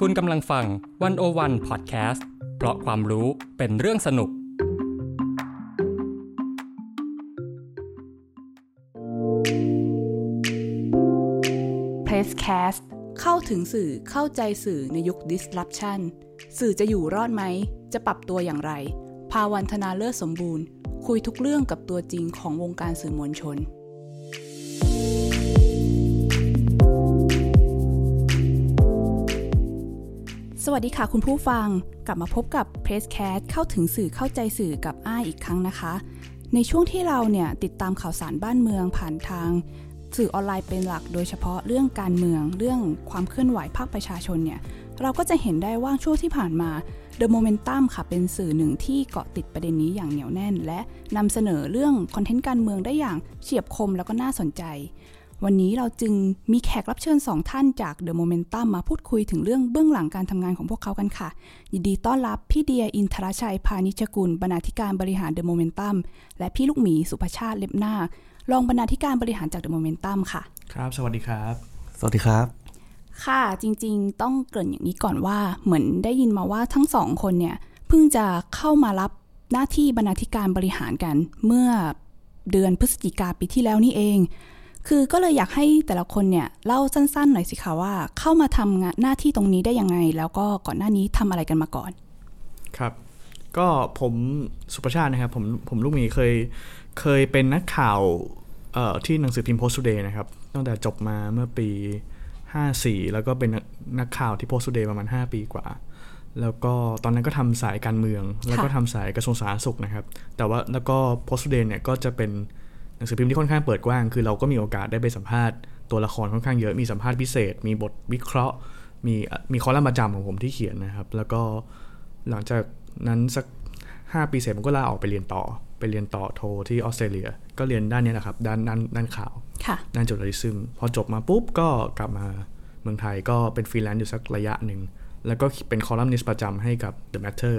คุณกำลังฟังวันโอวันพอดแคสต์เพราะความรู้เป็นเรื่องสนุก Presscast เข้าถึงสื่อเข้าใจสื่อในยุค disruption สื่อจะอยู่รอดไหม จะปรับตัวอย่างไร ภาวันธนาเลิศสมบูรณ์ คุยทุกเรื่องกับตัวจริงของวงการสื่อมวลชน สวัสดีค่ะคุณผู้ฟังกลับมาพบกับ Press c a s เข้าถึงสื่อเข้าใจสื่อกับอ้ายอีกครั้งนะคะ ในช่วงที่เราเนี่ยติดตามข่าวสารบ้านเมืองผ่านทาง สื่อออนไลน์เป็นหลัก โดยเฉพาะเรื่องการเมืองเรื่องความเคลื่อนไหวภาคประชาชนเนี่ยเราก็จะเห็นได้ว่าช่วงที่ผ่านมา The Momentum ค่ะเป็นสื่อหนึ่งที่เกาะติดประเด็นนี้อย่างเหนียวแน่น และนำเสนอเรื่องคอนเทนต์การเมืองได้อย่างเฉียบคมแล้วก็น่าสนใจ วันนี้เราจึงมีแขกรับเชิญสองท่านจาก The Momentum มาพูดคุยถึงเรื่องเบื้องหลังการทำงานของพวกเขากันค่ะ ยินดีต้อนรับพี่เดียอินทรชัยพานิชกุล บรรณาธิการบริหาร The Momentum และพี่ลูกหมีสุภชาติเล็บนาครองบรรณาธิการบริหารจาก The Momentum ค่ะ ครับ สวัสดีครับ สวัสดีครับค่ะจริงๆ ต้องเกริ่นอย่างนี้ก่อนว่าเหมือนได้ยินมาว่าทั้งสองคนเนี่ยเพิ่งจะเข้ามารับหน้าที่บรรณาธิการบริหารกัน เมื่อเดือนพฤศจิกาปีที่แล้วนี่เอง คือก็เลยอยากให้แต่ละคนเนี่ยเล่าสั้นๆหน่อยสิคะว่า เข้ามาทำงานหน้าที่ตรงนี้ได้ยังไง แล้วก็ก่อนหน้านี้ทำอะไรกันมาก่อน ครับ ก็ผมสุประชาตินะครับผมผมลูกหมีเคยเคยเป็นนักข่าวเอ่อที่หนังสือพิมพ์ Post Today นะครับตั้งแต่จบมาเมื่อปี 54 แล้วก็เป็นนักนักข่าวที่ Post Today ประมาณ 5 ปีกว่า แล้วก็ตอนนั้นก็ทำสายการเมือง แล้วก็ทำสายกระทรวงสาธารณสุขนะครับ แต่ว่าแล้วก็ Post Today เนี่ยก็จะเป็น หนังสือพิมพ์ที่ค่อนข้างเปิดกว้าง คือเราก็มีโอกาสได้ไปสัมภาษณ์ตัวละครค่อนข้างเยอะ มีสัมภาษณ์พิเศษ มีบทวิเคราะห์ มีมีคอลัมน์ประจำของผมที่เขียนนะครับ แล้วก็หลังจากนั้นสัก 5 ปีเสร็จผมก็ลาออกไปเรียนต่อ ไปเรียนต่อโทที่ออสเตรเลีย ก็เรียนด้านนี้แหละครับ ด้านด้านด้านข่าวค่ะด้าน journalism พอจบมาปุ๊บก็กลับมาเมืองไทยก็เป็นฟรีแลนซ์อยู่สักระยะหนึ่ง แล้วก็เป็นคอลัมนิสต์ประจำให้กับ The Matter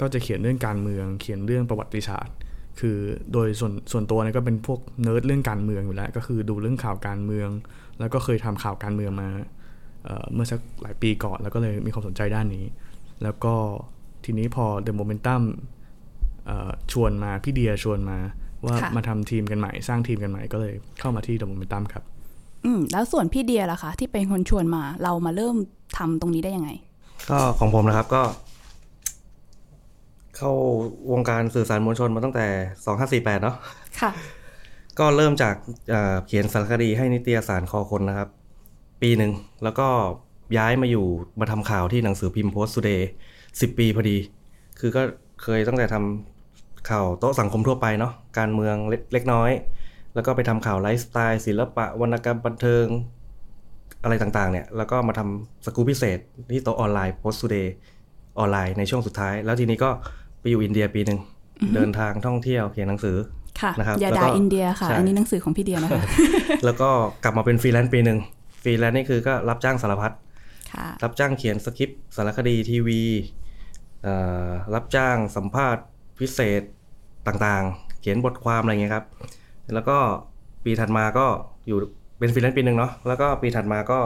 ก็จะเขียนเรื่องการเมือง เขียนเรื่องประวัติศาสตร์ คือโดยส่วนส่วนตัวเนี่ยก็เป็นพวกเนิร์ดเรื่องการเมืองอยู่แล้ว ก็คือดูเรื่องข่าวการเมือง แล้วก็เคยทำข่าวการเมืองมาเอ่อเมื่อสักหลายปีก่อน แล้วก็เลยมีความสนใจด้านนี้ แล้วก็ทีนี้พอ The Momentum เอ่อชวนมาพี่เดียชวนมาว่าค่ะมาทำทีมกันใหม่ สร้างทีมกันใหม่ก็เลยเข้ามาที่ The Momentum ครับ อืมแล้วส่วนพี่เดียล่ะคะ ที่เป็นคนชวนมาเรามาเริ่มทำตรงนี้ได้ยังไง ก็ของผมนะครับก็ เข้าวงการสื่อสารมวลชนมาตั้งแต่ 2548 เนาะค่ะ ก็เริ่มจากเอ่อเขียนสารคดีให้นิตยสารคอคนนะครับ ปีหนึ่ง แล้วก็ย้ายมาอยู่มาทำข่าวที่หนังสือพิมพ์โพสต์ t ูเดย์สิปีพอดี คือก็เคยตั้งแต่ทำข่าวโต๊ะสังคมทั่วไปเนาะการเมืองเล็กเล็กน้อย แล้วก็ไปทำข่าวไลฟ์สไตล์ศิลปะวรรณกรรมบันเทิงอะไรต่างๆเนี่ย แล้วก็มาทำสกู๊ปพิเศษที่โต๊ะออนไลน์ Post Today ออนไลน์ในช่วงสุดท้าย แล้วทีนี้ก็ ไปอยู่อินเดียปีหนึ่งเดินทางท่องเที่ยวเขียนหนังสือค่ะนะครับอย่าแล้วด่าก็อินเดียค่ะใช่อันนี้หนังสือของพี่เดียนะคะแล้วก็กลับมาเป็นฟรีแลนซ์ปีหนึ่งฟรีแลนซ์นี่คือก็รับจ้างสารพัดค่ะรับจ้างเขียนสคริปต์สารคดีทีวีเอ่อรับจ้างสัมภาษณ์พิเศษต่างๆ เขียนบทความอะไรเงี้ยครับ แล้วก็ปีถัดมาก็อยู่เป็นฟรีแลนซ์ปีหนึ่งเนาะแล้วก็ปีถัดมาก็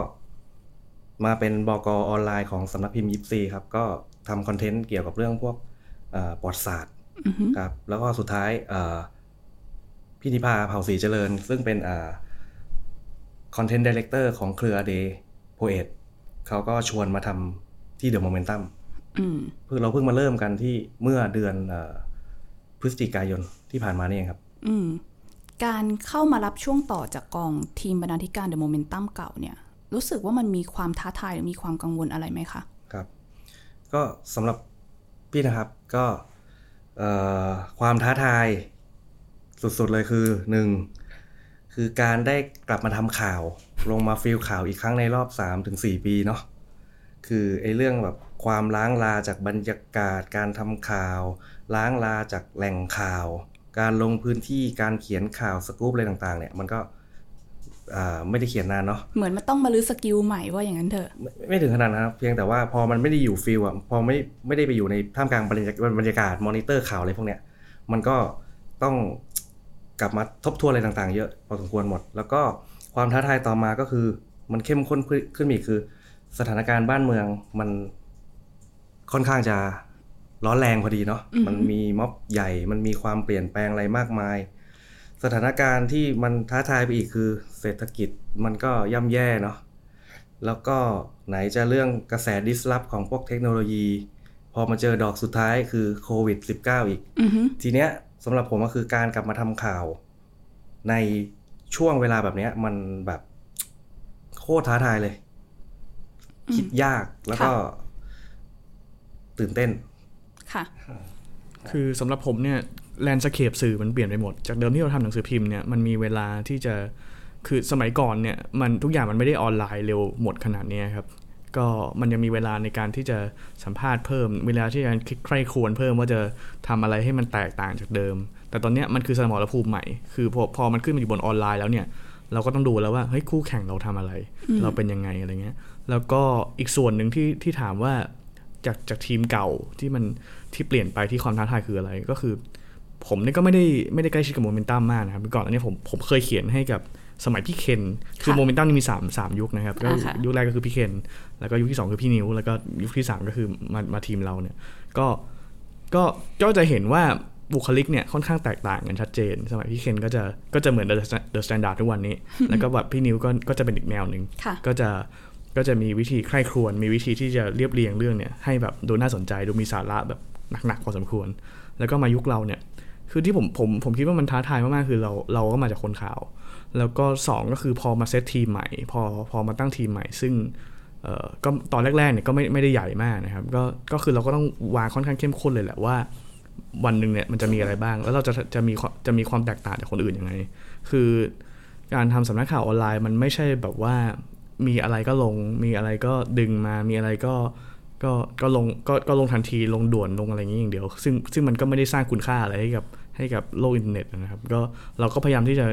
มาเป็นบกออนไลน์ของสำนักพิมพ์ยิปซีครับ ก็ทำคอนเทนต์เกี่ยวกับเรื่องพวก เอ่อประวัติศาสตร์ครับ แล้วก็สุดท้ายเอ่อพี่นิภาเผ่าศรีเจริญ ซึ่งเป็น content director ของเครือ a dayโพเอตเขาก็ชวนมาทำที่เดอะโมเมนตัมอืมเพิ่งเราเพิ่งมาเริ่มกันที่เมื่อเดือนเออพฤศจิกายนที่ผ่านมานี่เองครับอืมการเข้ามารับช่วงต่อจากกองทีมบรรณาธิการเดอะโมเมนตัมเก่าเนี่ย รู้สึกว่ามันมีความท้าทายหรือมีความกังวลอะไรไหมคะ ครับ ก็สำหรับ พี่นะครับก็ความท้าทายสุดๆเลยคือหนึ่งคือการได้กลับมาทำข่าว ลงมา field ข่าวอีกครั้งในรอบ3-4ปีเนาะคือไอ้เรื่องแบบความร้างลาจากบรรยากาศ การทำข่าว ร้างลาจากแหล่งข่าว การลงพื้นที่การเขียนข่าวสกู๊ปอะไรต่างๆ เนี่ยมันก็ ไม่ได้เขียนนานเนาะเหมือนมันต้องมารื้อ skill ใหม่ว่าอย่างนั้นเถอะไม่ไม่ถึงขนาดนั้นครับเพียงแต่ว่าพอมันไม่ได้อยู่ field อะพอไม่ไม่ได้ไปอยู่ในท่ามกลางบรรยากาศบรรยากาศมอนิเตอร์ข่าวอะไรพวกเนี้ยมันก็ต้องกลับมาทบทวนอะไรต่างๆ เยอะพอสมควรหมด แล้วก็ความท้าทายต่อมาก็คือ มันเข้มข้นขึ้นมาอีกคือ สถานการณ์บ้านเมืองมันค่อนข้างจะร้อนแรงพอดีเนาะอือฮึมันมีม็อบใหญ่มันมีความเปลี่ยนแปลงอะไรมากมาย สถานการณ์ที่มันท้าทายไปอีกคือ เศรษฐกิจมันก็ย่ำแย่เนาะแล้วก็ไหนจะเรื่องกระแสดิสลอฟของพวกเทคโนโลยี พอมาเจอดอกสุดท้ายคือโควิด -19 อีกอือฮึทีเนี้ยสำหรับผมก็คือการกลับมาทำข่าว ในช่วงเวลาแบบเนี้ย มันแบบโคตรท้าทายเลย คิดยากแล้วก็ ตื่นเต้น ค่ะ คือสำหรับผมเนี่ย แลนด์สเคปสื่อมันเปลี่ยนไปหมด จากเดิมที่เราทำหนังสือพิมพ์เนี่ยมันมีเวลาที่จะคือสมัยก่อนเนี่ยมันทุกอย่างมันไม่ได้ออนไลน์เร็วหมดขนาดเนี้ยครับก็มันยังมีเวลาในการที่จะสัมภาษณ์เพิ่ม เวลาที่จะใคร่ครวญเพิ่มว่าจะทำอะไรให้มันแตกต่างจากเดิม แต่ตอนเนี้ยมันคือสมรภูมิใหม่ คือพอพอมันขึ้นมาอยู่บนออนไลน์แล้วเนี่ย เราก็ต้องดูแล้วว่าเฮ้ยคู่แข่งเราทำอะไร เราเป็นยังไงอะไรเงี้ย แล้วก็อีกส่วนหนึ่งที่ที่ถามว่าจากจากทีมเก่าที่มันที่เปลี่ยนไปที่ความท้าทายคืออะไรก็คือ ผมเนี่ยก็ไม่ได้ไม่ได้ใกล้ชิดกับโมเมนตัมมากนะครับก่อนอันนี้ผมผมเคยเขียนให้กับสมัยพี่เคนคือค่ะโมเมนตัมนี่มี3 3ยุคนะครับก็อ่าค่ะยุคแรกก็คือพี่เคนแล้วก็ยุคที่ 2 คือพี่นิวแล้วก็ยุคที่ 3 ก็คือมามาทีมเราเนี่ยก็ก็ก็จะเห็นว่าบุคลิกเนี่ยค่อนข้างแตกต่างกันชัดเจน สมัยพี่เคนก็จะก็จะเหมือน The Standard ทุกวันนี้ แล้วก็แบบพี่นิวก็ก็จะเป็นอีกแนวหนึ่งค่ะก็จะก็จะมีวิธีใคร่ครวญมีวิธีที่จะเรียบเรียงเรื่องเนี่ยให้แบบดูน่าสนใจดูมีสาระแบบหนักๆพอสมควร แล้วก็มายุคเราเนี่ย คือที่ผมผมผมคิดว่ามันท้าทายมากๆคือเราเราก็มาจากคนข่าว แล้วก็สองก็คือพอมาเซตทีมใหม่ พอพอมาตั้งทีมใหม่ ซึ่งเอ่อก็ตอนแรกๆเนี่ยก็ไม่ไม่ได้ใหญ่มากนะครับก็ก็คือเราก็ต้องวางค่อนข้างเข้มข้นเลยแหละว่า วันหนึ่งเนี่ยมันจะมีอะไรบ้าง แล้วเราจะจะมีจะมีความแตกต่างจากคนอื่นยังไง คือการทำสำนักข่าวออนไลน์มันไม่ใช่แบบว่ามีอะไรก็ลง มีอะไรก็ดึงมา มีอะไรก็ก็ก็ลงก็ก็ลงทันทีลงด่วนลงอะไรอย่างนี้อย่างเดียว ซึ่งซึ่งมันก็ไม่ได้สร้างคุณค่าอะไรให้กับ ให้กับโลกอินเทอร์เน็ตนะครับ ก็เราก็พยายามที่จะ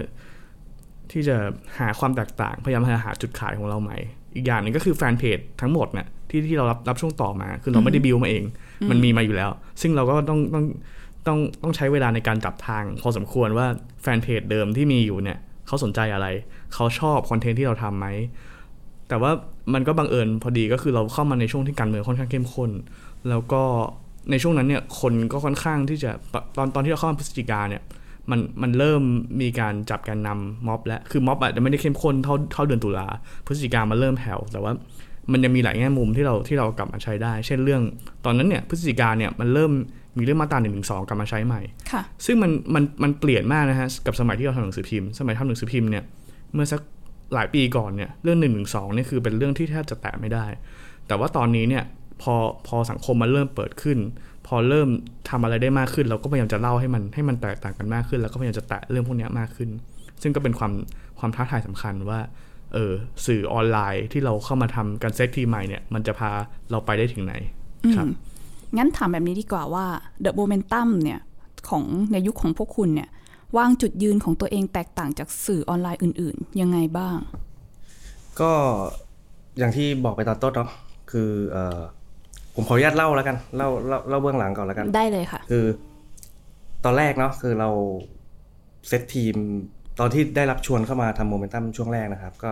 ที่จะหาความแตกต่าง พยายามหาจุดขายของเราใหม่ อีกอย่างหนึ่งก็คือแฟนเพจทั้งหมดเนี่ยที่ที่เรารับรับช่วงต่อมา คือเราไม่ได้บิวมาเอง มันมีมาอยู่แล้ว ซึ่งเราก็ต้องต้องต้องต้องใช้เวลาในการจับทาง พอสมควรว่าแฟนเพจเดิมที่มีอยู่เนี่ยเขาสนใจอะไร เขาชอบคอนเทนต์ที่เราทำไหมแต่ว่ามันก็บังเอิญพอดีก็คือเราเข้ามาในช่วงที่การเมืองค่อนข้างเข้มข้น แล้วก็ ในช่วงนั้นเนี่ยคนก็ค่อนข้างที่จะตอนตอนที่เราเข้ามาพฤศจิกาเนี่ยมันมันเริ่มมีการจับแกนนำม็อบแล้วคือม็อบอาจจะไม่ได้เข้มข้นเท่าเท่าเดือนตุลาพฤศจิกามันเริ่มแผ่วแต่ว่ามันยังมีหลายแง่มุมที่เราที่เรากลับมาใช้ได้ เช่นเรื่อง ตอนนั้นเนี่ยพฤศจิกาเนี่ยมันเริ่มมีเรื่องมาตราหนึ่งหนึ่งสองกลับมาใช้ใหม่ค่ะซึ่งมันมันมันเปลี่ยนมากนะฮะกับสมัยที่เราทำหนังสือพิมพ์ สมัยทำหนังสือพิมพ์เนี่ยเมื่อสักหลายปีก่อนเนี่ยเรื่องหนึ่งหนึ่งสองเนี่ยคือเป็นเรื่องที่แทบจะแตะไม่ได้ แต่ว่าตอนนี้เนี่ย พอพอสังคมมันเริ่มเปิดขึ้น พอเริ่มทำอะไรได้มากขึ้น เราก็พยายามจะเล่าให้มันให้มันแตกต่างกันมากขึ้น แล้วก็พยายามจะแตะเรื่องพวกเนี้ยมากขึ้น ซึ่งก็เป็นความความท้าทายสำคัญว่าเออสื่อออนไลน์ที่เราเข้ามาทำการเซตทีมใหม่เนี่ยมันจะพาเราไปได้ถึงไหนอืมครับงั้นถามแบบนี้ดีกว่าว่า The Momentum เนี่ยของในยุคของพวกคุณเนี่ยวางจุดยืนของตัวเองแตกต่างจากสื่อออนไลน์อื่น ๆ ยังไงบ้าง ก็อย่างที่บอกไปตอนต้นเนาะคือเออ ผมขออนุญาตเล่าแล้วกันเล่าเล่าเล่าเบื้องหลังก่อนแล้วกัน ได้เลยค่ะ คือ ตอนแรกเนาะคือเราเซตทีมตอนที่ได้รับชวนเข้ามาทำโมเมนตัมช่วงแรกนะครับ ก็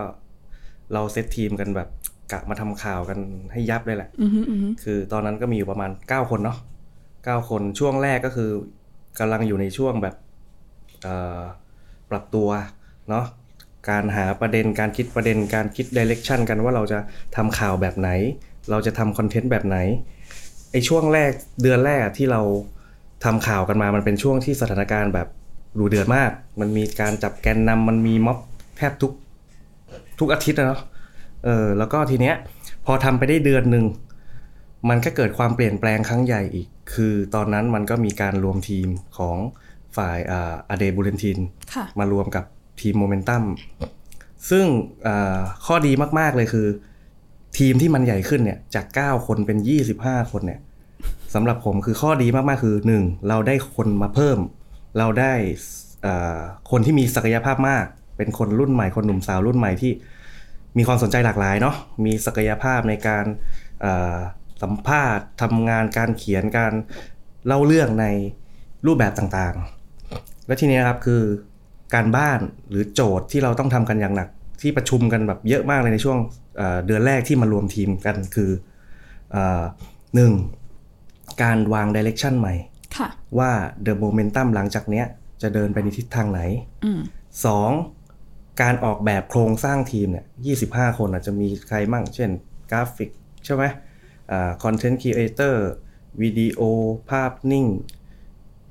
เราเซตทีมกันแบบกะมาทำข่าวกันให้ยับเลยแหละอือฮึอือฮึคือตอนนั้นก็มีอยู่ประมาณ9คนเนาะ9คนช่วงแรกก็คือกำลังอยู่ในช่วงแบบเอ่อปรับตัวเนาะการหาประเด็นการคิดประเด็นการคิดดิเรกชันกันว่าเราจะทำข่าวแบบไหน เราจะทำคอนเทนต์แบบไหนไอช่วงแรกเดือนแรกอะที่เราทำข่าวกันมามันเป็นช่วงที่สถานการณ์แบบดูเดือดมาก มันมีการจับแกนนำมันมีม็อบแทบทุกทุกอาทิตย์อะเนาะเออแล้วก็ทีเนี้ยพอทำไปได้เดือนหนึ่งมันก็เกิดความเปลี่ยนแปลงครั้งใหญ่อีก คือตอนนั้นมันก็มีการรวมทีมของฝ่ายอาอเดบูเรนทินค่ะมารวมกับทีมโมเมนตัมซึ่งอ่าข้อดีมาก ๆ เลยคือ ทีมที่มันใหญ่ขึ้นเนี่ยจาก 9 คนเป็น 25 คนเนี่ยสำหรับผมคือข้อดีมากๆคือ 1. เราได้คนมาเพิ่ม เราได้คนที่มีศักยภาพมาก เป็นคนรุ่นใหม่คนหนุ่มสาวรุ่นใหม่ที่มีความสนใจหลากหลายเนาะมีศักยภาพในการสัมภาษณ์ทำงานการเขียนการเล่าเรื่องในรูปแบบต่างๆ และทีนี้นะครับคือการบ้านหรือโจทย์ที่เราต้องทำกันอย่างหนัก ที่ประชุมกันแบบเยอะมากเลยในช่วง เอ่อเดือนแรกที่มารวมทีมกันคือเอ่อหนึ่งการวางดิเรกชันใหม่ค่ะว่า The Momentum หลังจากเนี้ย จะเดินไปในทิศทางไหนอืมสองการออกแบบโครงสร้างทีมเนี่ยยี่สิบห้าคนอาจจะมีใครมั่ง เช่นกราฟิกใช่ไหม content creator วิดีโอ ภาพนิ่ง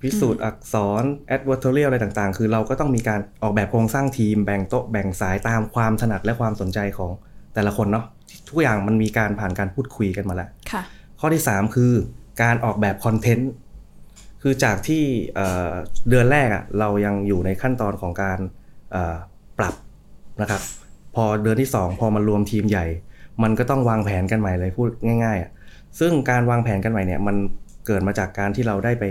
พิสูจน์อักษร advertorial อะไรต่างๆ คือเราก็ต้องมีการออกแบบโครงสร้างทีม แบ่งโต๊ะแบ่งสายตามความถนัดและความสนใจของ แต่ละคนเนาะทุกอย่างมันมีการผ่านการพูดคุยกันมาแล้วค่ะข้อที่ 3 คือการออกแบบคอนเทนต์คือจากที่เอ่อเดือนแรกอะ่ะเรายังอยู่ในขั้นตอนของการเอ่อปรับนะครับ พอเดือนที่ 2 พอมารวมทีมใหญ่ มันก็ต้องวางแผนกันใหม่เลยพูดง่ายๆอะ่ะซึ่งการวางแผนกันใหม่เนี่ยมันเกิดมาจากการที่เราได้ไป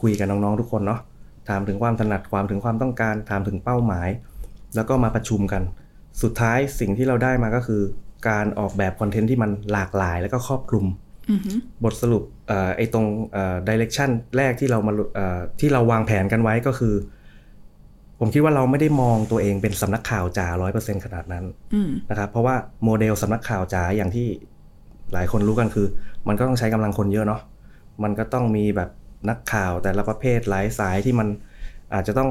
คุยกับน้องๆทุกคนเนาะถามถึงความถนัดความถึงความต้องการถามถึงเป้าหมาย แล้วก็มาประชุมกัน สุดท้ายสิ่งที่เราได้มาก็คือ การออกแบบคอนเทนต์ที่มันหลากหลายแล้วก็ครอบคลุมอือหือบทสรุปเอ่อไอ้ตรงเอ่อดิเรกชันแรกที่เรามาเอ่อที่เราวางแผนกันไว้ก็คือ ผมคิดว่าเราไม่ได้มองตัวเองเป็นสำนักข่าวจ๋าร้อยเปอร์เซ็นขนาดนั้นอืมนะครับเพราะว่าโมเดลสำนักข่าวจ๋าอย่างที่หลายคนรู้กันคือ มันก็ต้องใช้กำลังคนเยอะเนาะมันก็ต้องมีแบบนักข่าวแต่ละประเภทหลายสายที่มันอาจจะต้อง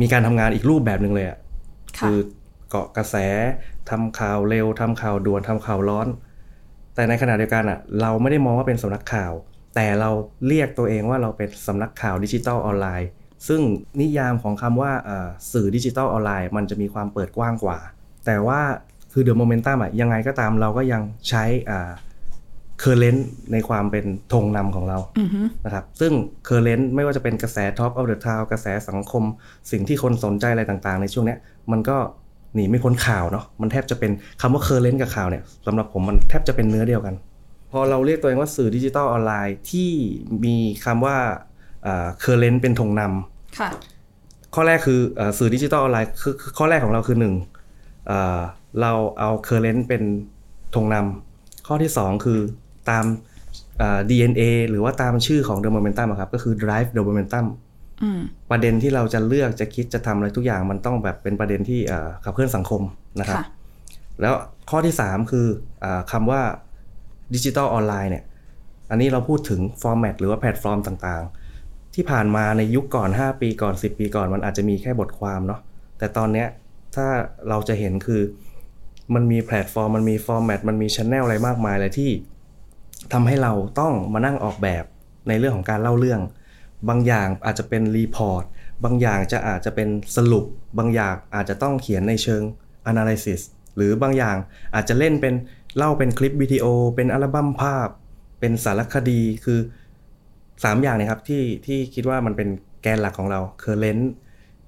มีการทำงานอีกรูปแบบหนึ่งเลยอะค่ะคือ เกาะกระแสทำข่าวเร็วทำข่าวด่วนทำข่าวร้อน แต่ในขณะเดียวกันอะเราไม่ได้มองว่าเป็นสำนักข่าว แต่เราเรียกตัวเองว่าเราเป็นสำนักข่าวดิจิทัลออนไลน์ ซึ่งนิยามของคำว่าอ่าสื่อดิจิทัลออนไลน์ มันจะมีความเปิดกว้างกว่า แต่ว่าคือ The Momentum อะยังไงก็ตามเราก็ยังใช้อ่า current ในความเป็นธงนำของเราอือหือนะครับ ซึ่ง current ไม่ว่าจะเป็นกระแส Top of the Town กระแสสังคม สิ่งที่คนสนใจอะไรต่างๆ ในช่วงเนี้ยมันก็ หนีไม่พ้นข่าวเนาะมันแทบจะเป็นคำว่า current กับข่าวเนี่ยสำหรับผมมันแทบจะเป็นเนื้อเดียวกัน พอเราเรียกตัวเองว่าสื่อดิจิทัลออนไลน์ที่มีคำว่าอ่า current เป็นธงนำค่ะข้อแรกคือเอ่อสื่อดิจิทัลออนไลน์คือคือข้อแรกของเราคือหนึ่งเอ่อเราเอา current เป็นธงนำข้อที่ 2 คือตามเอ่อ DNA หรือว่าตามชื่อของ The Momentum อะครับก็คือ drive the momentum อืม ประเด็นที่เราจะเลือกจะคิดจะทำอะไรทุกอย่างมันต้องแบบเป็นประเด็นที่เอ่อขับเคลื่อนสังคมนะครับค่ะแล้วข้อที่ 3 คืออ่าคำว่าดิจิ t a ลออนไลน์เนี่ยอันนี้เราพูดถึง format หรือว่าแพลตฟอร์มต่างๆ ที่ผ่านมาในยุคก่อน 5 ปีก่อน 10 ปีก่อนมันอาจจะมีแค่บทความเนาะแต่ตอนเนี้ยถ้าเราจะเห็นคือมันมีแพลตฟอร์ม มันมี format มันมีช n แนลอะไรมากมายเลยที่ทำให้เราต้องมานั่งออกแบบในเรื่องของการเล่าเรื่อง บางอย่างอาจจะเป็น report บางอย่างจะอาจจะเป็นสรุป บางอย่างอาจจะต้องเขียนในเชิง analysis หรือบางอย่างอาจจะเล่นเป็นเล่าเป็นคลิปวิดีโอ เป็นอัลบั้มภาพ เป็นสารคดีคือ 3 อย่างเนะครับที่ที่คิดว่ามันเป็นแกนหลักของเรา current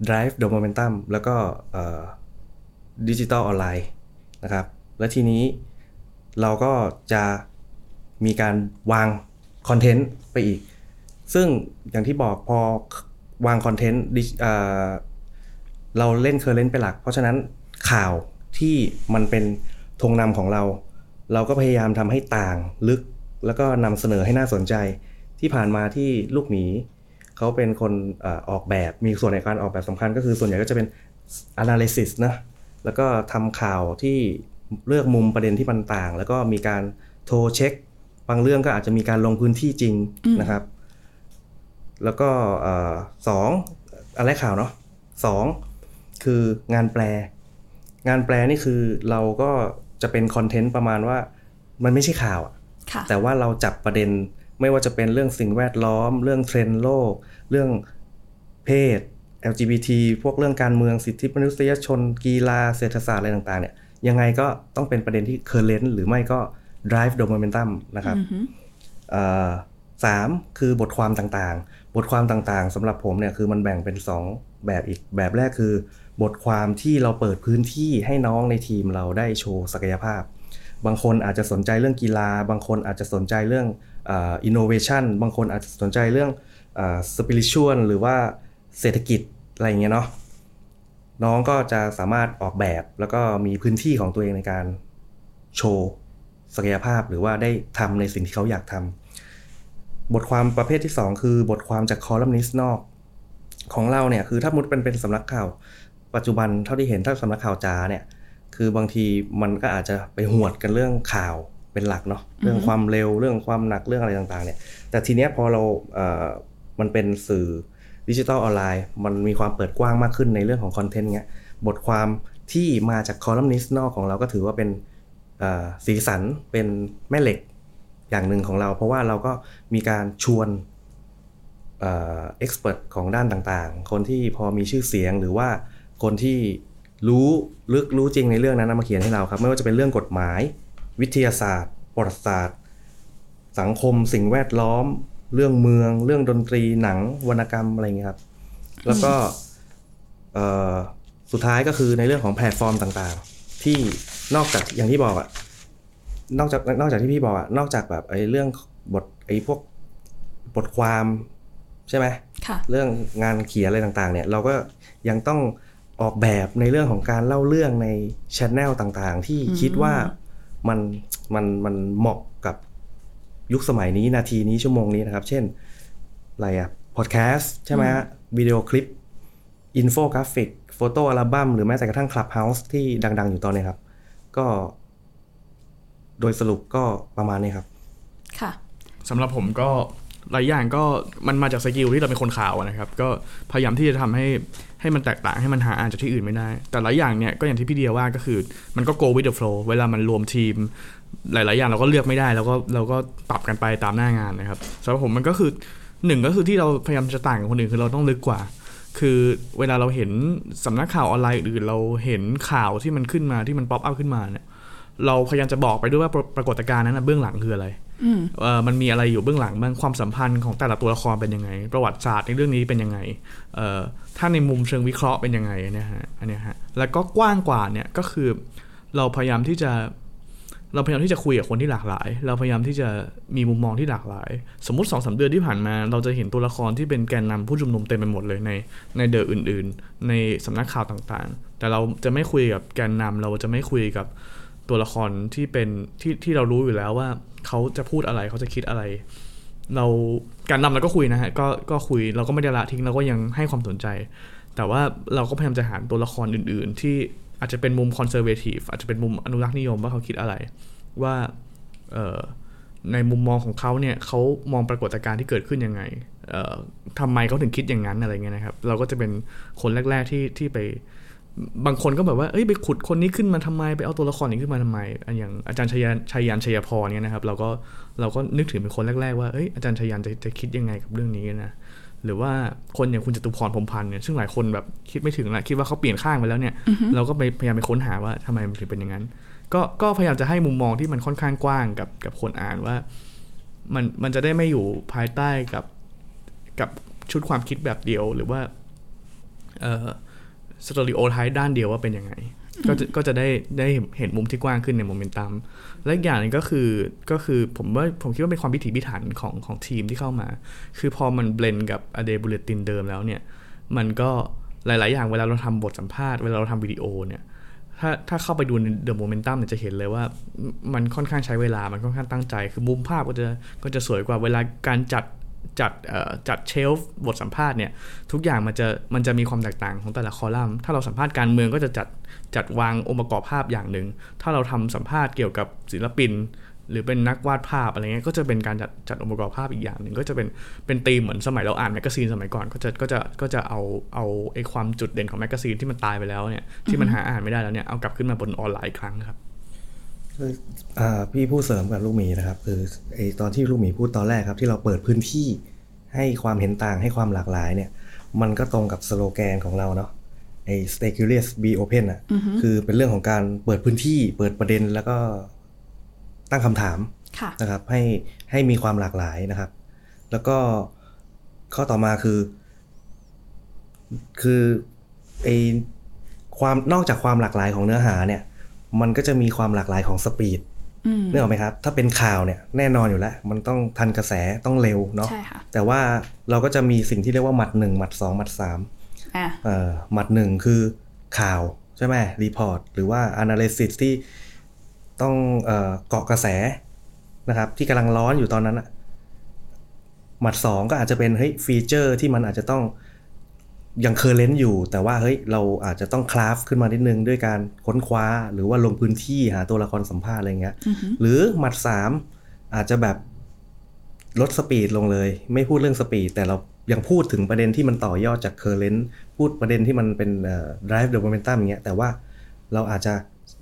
drive the momentum แล้วก็ดิจิทัลออนไลน์นะครับ และทีนี้เราก็จะมีการวางคอนเทนต์ไปอีก ซึ่งอย่างที่บอกพอวางคอนเทนต์ดิเอ่อเราเล่น current เป็นหลัก เพราะฉะนั้นข่าวที่มันเป็นธงนำของเรา เราก็พยายามทำให้ต่างลึก แล้วก็นำเสนอให้น่าสนใจ ที่ผ่านมาที่ลูกหมีเขาเป็นคนเออออกแบบมีส่วนในการออกแบบสำคัญก็คือส่วนใหญ่ก็จะเป็น analysis นะแล้วก็ทำข่าวที่เลือกมุมประเด็นที่มันต่าง แล้วก็มีการโทรเช็ค บางเรื่องก็อาจจะมีการลงพื้นที่จริงนะครับ แล้วก็เอ่อสองอะไรข่าวเนาะสองคืองานแปล งานแปลนี่คือเราก็จะเป็นคอนเทนต์ประมาณว่ามันไม่ใช่ข่าวอะค่ะแต่ว่าเราจับประเด็นไม่ว่าจะเป็นเรื่องสิ่งแวดล้อม เรื่องเทรนด์โลก เรื่องเพศ LGBT พวกเรื่องการเมืองสิทธิมนุษยชน กีฬาเศรษฐศาสตร์อะไรต่างๆเนี่ยยังไงก็ต้องเป็นประเด็นที่ current หรือไม่ก็ drive the momentum นะครับ อือหือเอ่อสามคือบทความต่างๆ บทความต่างๆสำหรับผมเนี่ยคือมันแบ่งเป็น 2 แบบอีกแบบแรกคือ บทความที่เราเปิดพื้นที่ให้น้องในทีมเราได้โชว์ศักยภาพ บางคนอาจจะสนใจเรื่องกีฬา บางคนอาจจะสนใจเรื่องอินโนเวชันบางคนอาจจะสนใจเรื่อง spiritual หรือว่าเศรษฐกิจอะไรอย่างเงี้ยเนาะน้องก็จะสามารถออกแบบแล้วก็มีพื้นที่ของตัวเองในการโชว์ศักยภาพหรือว่าได้ทำในสิ่งที่เขาอยากทำ บทความประเภทที่ 2 คือบทความจากคอลัมนิสต์นอก ของเราเนี่ยคือถ้าสมมุติเป็นเป็นสำนักข่าว ปัจจุบันเท่าที่เห็นถ้าสำนักข่าวจ๋าเนี่ยคือบางทีมันก็อาจจะไปหวดกันเรื่องข่าวเป็นหลักเนาะเรื่องความเร็วเรื่องความหนักเรื่องอะไรต่างๆเนี่ยแต่ทีเนี้ยพอเราเอ่อมันเป็นสื่อดิจิทัลออนไลน์มันมีความเปิดกว้างมากขึ้นในเรื่องของคอนเทนต์เงี้ยบทความที่มาจากคอลัมนิสต์นอกของเราก็ถือว่าเป็นสีสันเป็นแม่เหล็ก อย่างหนึ่งของเรา เพราะว่าเราก็มีการชวนexpert ของด้านต่างๆ คนที่พอมีชื่อเสียงหรือว่าคนที่รู้ลึกรู้จริงในเรื่องนั้นมาเขียนให้เราครับ ไม่ว่าจะเป็นเรื่องกฎหมาย วิทยาศาสตร์ประวัติศาสตร์ สังคมสิ่งแวดล้อม เรื่องเมือง เรื่องดนตรีหนังวรรณกรรมอะไรเงี้ยครับ แล้วก็สุดท้ายก็คือในเรื่องของแพลตฟอร์มต่างๆ ที่นอกจากอย่างที่บอกอะ นอกจากนอกจากที่พี่บอกอะนอกจากแบบไอ้เรื่องบทไอ้พวกบทความใช่ไหมค่ะเรื่องงานเขียนอะไรต่างๆ เนี่ย เราก็ยังต้องออกแบบในเรื่องของการเล่าเรื่องในช n แนลต่างๆ ที่คิดว่ามันมันมันเหมาะกับยุคสมัยนี้นาทีนี้ชั่วโมงนี้นะครับ เช่น อะไรอะพอดแคสต์ใช่ไหมฮะวิดีโอคลิป อินโฟกราฟิก photo album หรือแม้แต่กระทั่ง Clubhouse ที่ดัง ๆ อยู่ตอนนี้ครับ ก็ โดยสรุปก็ประมาณนี้ครับ ค่ะสำหรับผมก็หลายอย่างก็มันมาจากสกิลที่เราเป็นคนข่าวอะนะครับ ก็พยายามที่จะทำให้ให้มันแตกต่างให้มันหาอ่านจากที่อื่นไม่ได้ แต่หลายอย่างเนี่ยก็อย่างที่พี่เดียว่าก็คือ มันก็ go with the flow เวลามันรวมทีม หลาย ๆ อย่างเราก็เลือกไม่ได้ แล้วก็เราก็ปรับกันไปตามหน้างานนะครับสำหรับผมมันก็คือหนึ่งก็คือที่เราพยายามจะต่างกับคนอื่นคือเราต้องลึกกว่า คือเวลาเราเห็นสำนักข่าวออนไลน์อื่นเราเห็นข่าวที่มันขึ้นมาที่มัน pop up ขึ้นมาเนี่ย เราพยายามจะบอกไปด้วยว่าปรปรากฏการณ์นั้นนะเบื้องหลังคืออะไรอืมเออมันมีอะไรอยู่เบื้องหลังบ้างความสัมพันธ์ของแต่ละตัวละครเป็นยังไง ประวัติศาสตร์ในเรื่องนี้เป็นยังไงเอ่อถ้าในมุมเชิงวิเคราะห์เป็นยังไงเนี่ยฮะอันเนี้ยฮะแล้วก็กว้างกว่าเนี่ยก็คือ เราพยายามที่จะ เราพยายามที่จะคุยกับคนที่หลากหลาย เราพยายามที่จะมีมุมมองที่หลากหลาย สมมติสองสาเดือนที่ผ่านมา เราจะเห็นตัวละครที่เป็นแกนนำผู้ชุมนุมเต็มไปหมดเลยในในเดอะอื่น ๆ ในสำนักข่าวต่างๆ แต่เราจะไม่คุยกับแกนนำเราจะไม่คุยกับ ตัวละครที่เป็นที่ที่เรารู้อยู่แล้วว่าเขาจะพูดอะไรเขาจะคิดอะไร เราการนำเราก็คุยนะฮะก็ก็คุยเราก็ไม่ได้ละทิ้งเราก็ยังให้ความสนใจ แต่ว่าเราก็พยายามจะหาตัวละครอื่น ๆ ที่อาจจะเป็นมุมคอนเซอร์เวทีฟอาจจะเป็นมุมอนุรักษ์นิยมว่าเขาคิดอะไรว่าเอ่อในมุมมองของเขาเนี่ยเขามองปรากฏการณ์ที่เกิดขึ้นยังไงเอ่อทำไมเขาถึงคิดอย่างนั้นอะไรเงี้ยนะครับ เราก็จะเป็นคนแรก ๆที่ที่ไป บางคนก็แบบว่าเอ้ยไปขุดคนนี้ขึ้นมาทำไมไปเอาตัวละครนี้ขึ้นมาทำไมอันอย่างอาจารย์ชัยยันชัยยันชัยพรเนี่ยนะครับ เราก็เราก็นึกถึงเป็นคนแรก ๆ ว่าเอ้ยอาจารย์ชัยยันจะจะคิดยังไงกับเรื่องนี้นะหรือว่าคนอย่างคุณจตุพรพรหมพันธ์เนี่ยซึ่งหลายคนแบบคิดไม่ถึงละคิดว่าเขาเปลี่ยนข้างไปแล้วเนี่ย เราก็ไปพยายามไปค้นหาว่าทำไมมันถึงเป็นอย่างนั้น ก็ก็พยายามจะให้มุมมองที่มันค่อนข้างกว้างกับกับคนอ่านว่า มันมันจะได้ไม่อยู่ภายใต้กับกับชุดความคิดแบบเดียวหรือว่า เอ่อ stereotype ด้านเดียวว่าเป็นยังไง ก็จะก็จะได้ได้เห็นมุมที่กว้างขึ้นในโมเมนตัมและอีกอย่างหนึงก็คือก็คือผมว่าผมคิดว่าเป็นความพิถีพิถันของของทีมที่เข้ามา คือพอมัน blend กับ a day BULLETIN เดิมแล้วเนี่ย มันก็หลาย ๆ อย่างเวลาเราทำบทสัมภาษณ์เวลาเราทำวิดีโอเนี่ยถ้าถ้าเข้าไปดูในเดอะโมเมนตัมเนี่ยจะเห็นเลยว่ามันค่อนข้างใช้เวลา มันค่อนข้างตั้งใจ คือมุมภาพก็จะก็จะสวยกว่าเวลาการจัด จัดเอ่อจัดเชลฟ์บทสัมภาษณ์เนี่ยทุกอย่างมันจะมันจะมีความแตกต่างของแต่ละคอลัมน์ ถ้าเราสัมภาษณ์การเมืองก็จะจัดจัดวางองค์ประกอบภาพอย่างหนึ่ง ถ้าเราทำสัมภาษณ์เกี่ยวกับศิลปิน หรือเป็นนักวาดภาพอะไรเงี้ยก็จะเป็นการจัดจัดองค์ประกอบภาพอีกอย่างหนึ่ง ก็จะเป็นเป็นธีมเหมือนสมัยเราอ่านแมกกาซีนสมัยก่อนก็จะก็จะก็จะเอาเอาไอ้ความจุดเด่นของแมกกาซีนที่มันตายไปแล้วเนี่ยที่มันหาอ่านไม่ได้แล้วเนี่ยเอากลับขึ้นมาบนออนไลน์อีกครั้งครับ พี่พูดเสริมกับลูกหมีนะครับคือไอ้ตอนที่ลูกหมีพูดตอนแรกครับ ที่เราเปิดพื้นที่ให้ความเห็นต่างให้ความหลากหลายเนี่ย มันก็ตรงกับสโลแกนของเราเนาะไอ stay curious be open อะคือเป็นเรื่องของการเปิดพื้นที่ เปิดประเด็นแล้วก็ตั้งคำถามค่ะนะครับ ให้ให้มีความหลากหลายนะครับ แล้วก็ข้อต่อมาคือ คือไอความนอกจากความหลากหลายของเนื้อหาเนี่ย มันก็จะมีความหลากหลายของสปีดอืมนึกออกไหมครับ ถ้าเป็นข่าวเนี่ยแน่นอนอยู่แล้ว มันต้องทันกระแสต้องเร็วเนาะใช่ค่ะแต่ว่าเราก็จะมีสิ่งที่เรียกว่าหมัดหนึ่งหมัดสองหมัดสามอะเอ่อหมัดหนึ่งคือข่าวใช่ไหม report หรือว่า analysis ที่ต้องเอ่อเกาะกระแสนะครับ ที่กำลังร้อนอยู่ตอนนั้นอะหมัดสองก็อาจจะเป็นเฮ้ย feature ที่มันอาจจะต้อง ยัง current อยู่ แต่ว่าเฮ้ยเราอาจจะต้อง craft ขึ้นมานิดนึงด้วยการค้นคว้าหรือว่าลงพื้นที่หาตัวละครสัมภาษณ์อะไรเงี้ย หรือหมัดสามอาจจะแบบลด speed ลงเลย ไม่พูดเรื่อง speed แต่เรายังพูดถึงประเด็นที่มันต่อยอดจาก currentพูดประเด็นที่มันเป็นเอ่อ drive the momentum อย่างเงี้ยแต่ว่าเราอาจจะ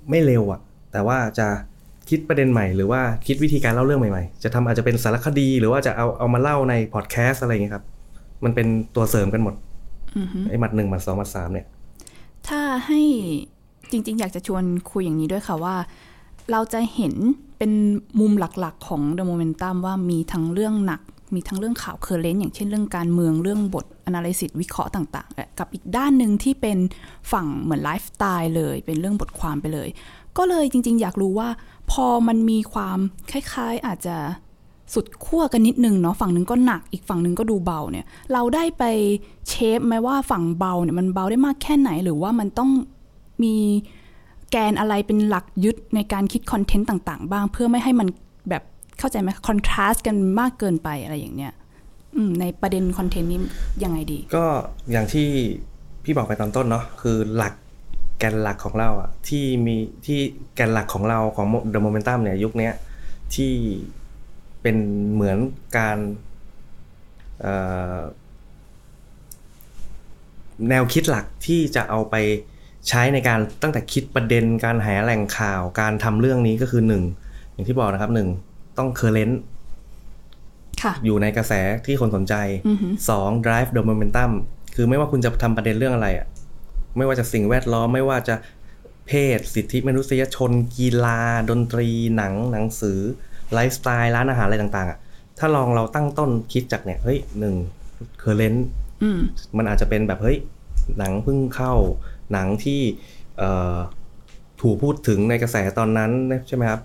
ไม่เร็วอะแต่ว่าจะคิดประเด็นใหม่ หรือว่าคิดวิธีการเล่าเรื่องใหม่ๆ จะทำอาจจะเป็นสารคดี หรือว่าจะเอาเอามาเล่าในพอดแคสต์อะไรอย่างเงี้ยครับ มันเป็นตัวเสริมกันหมด ไอ้หมัดหนึ่งหมัดสองหมัดสามเนี่ย ถ้าให้จริง ๆ อยากจะชวนคุยอย่างนี้ด้วยค่ะว่า เราจะเห็นเป็นมุมหลักๆ ของ The Momentum ว่ามีทั้งเรื่องหนัก มีทั้งเรื่องข่าว current อย่างเช่นเรื่องการเมืองเรื่องบท analysis วิเคราะห์ต่างๆและกับอีกด้านหนึ่งที่เป็นฝั่งเหมือนไลฟ์สไตล์เลย เป็นเรื่องบทความไปเลย ก็เลยจริง ๆ อยากรู้ว่าพอมันมีความคล้าย ๆ อาจจะ สุดขั้วกันนิดนึงเนาะฝั่งหนึ่งก็หนักอีกฝั่งหนึ่งก็ดูเบาเนี่ยเราได้ไป shape ไหมว่าฝั่งเบาเนี่ยมันเบาได้มากแค่ไหน หรือว่ามันต้องมีแกนอะไรเป็นหลักยึดในการคิดคอนเทนต์ต่าง ๆ บ้างเพื่อไม่ให้มันแบบเข้าใจไหมคอนทราสต์กันมากเกินไปอะไรอย่างเนี้ยในประเด็นคอนเทนต์นี้ยังไงดี ก็อย่างที่พี่บอกไปตอนต้นเนาะคือหลักแกนหลักของเราอะที่มีที่แกนหลักของเราของ The Momentum เนี่ยยุคนี้ที่ เป็นเหมือนการเอ่อแนวคิดหลักที่จะเอาไปใช้ในการตั้งแต่คิดประเด็นการหาแหล่งข่าวการทำเรื่องนี้ก็คือหนึ่งอย่างที่บอกนะครับหนึ่งต้อง current ค่ะอยู่ในกระแสที่คนสนใจสอง drive the momentum คือไม่ว่าคุณจะทำประเด็นเรื่องอะไรอะไม่ว่าจะสิ่งแวดล้อม ไม่ว่าจะเพศ สิทธิมนุษยชน กีฬา ดนตรีหนังหนังสือ ไลฟ์สไตล์ร้านอาหารอะไรต่างๆอะถ้าลองเราตั้งต้นคิดจากเนี่ยเฮ้ยหนึ่ง current อืมมันอาจจะเป็นแบบเฮ้ยหนังเพิ่งเข้าหนังที่เอ่อถูกพูดถึงในกระแสตอนนั้นใช่ไหมครับ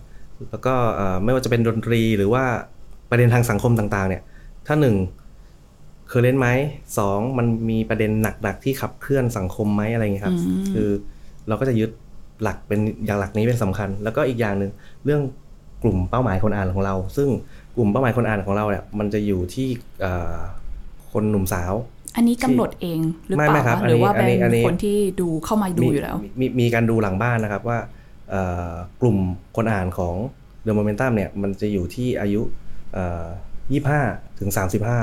แล้วก็เอ่อไม่ว่าจะเป็นดนตรีหรือว่าประเด็นทางสังคมต่างๆ เนี่ย ถ้าหนึ่งเคยเล่นไหมสองมันมีประเด็นหนักๆที่ขับเคลื่อนสังคมไหมอะไรอย่างเงี้ยครับ คือเราก็จะยึดหลักเป็นอย่างหลักนี้เป็นสำคัญ แล้วก็อีกอย่างหนึ่งเรื่อง กลุ่มเป้าหมายคนอ่านของเรา ซึ่งกลุ่มเป้าหมายคนอ่านของเราเนี่ยมันจะอยู่ที่เอ่อคนหนุ่มสาว อันนี้กำหนดเองหรือเปไม่ไม่ล่าครับคะหรือว่าอันนี้เป็นอันนี้คนที่ดูเข้ามาดูอยู่แล้ว มีมีมีการดูหลังบ้านนะครับว่าเอ่อกลุ่มคนอ่านของ The Momentum เนี่ยมันจะอยู่ที่อายุยี่ห้าถึงสามสิบห้า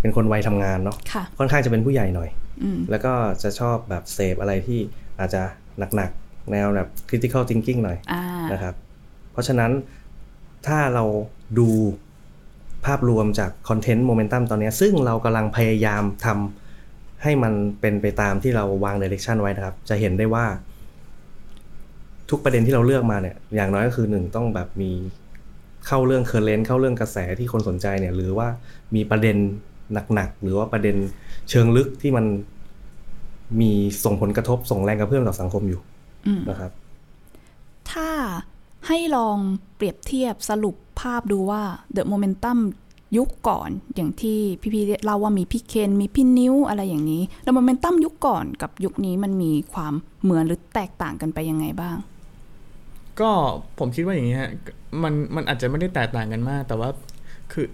เป็นคนวัยทำงานเนาะค่ะค่อนข้างจะเป็นผู้ใหญ่หน่อยอืมแล้วก็จะชอบแบบเสพอะไรที่อาจจะหนักๆ แนวแบบ critical thinking หน่อยอ่านะครับ เพราะฉะนั้น ถ้าเราดูภาพรวมจากคอนเทนต์โมเมนตัมตอนนี้ ซึ่งเรากำลังพยายามทำให้มันเป็นไปตามที่เราวางเดเร c ชันไว้นะครับ จะเห็นได้ว่า ทุกประเด็นที่เราเลือกมาเนี่ย อย่างน้อยก็คือหนึ่งต้องแบบมีเข้าเรื่องเคอร์เรนต์เข้าเรื่องกระแสที่คนสนใจเนี่ย หรือว่ามีประเด็นหนักๆ หรือว่าประเด็นเชิงลึกที่มันมีส่งผลกระทบส่งแรงกระเพื่อมต่อสังคมอยู่นะครับ ถ้า ให้ลองเปรียบเทียบสรุปภาพดูว่า The Momentum ยุคก่อนอย่างที่พี่ๆเล่าว่ามีพี่เคนมีพี่นิ้วอะไรอย่างนี้ The Momentum ยุคก่อนกับยุคนี้มันมีความเหมือนหรือแตกต่างกันไปยังไงบ้าง ก็ผมคิดว่าอย่างนี้ฮะมันมันอาจจะไม่ได้แตกต่างกันมาก แต่ว่าคือ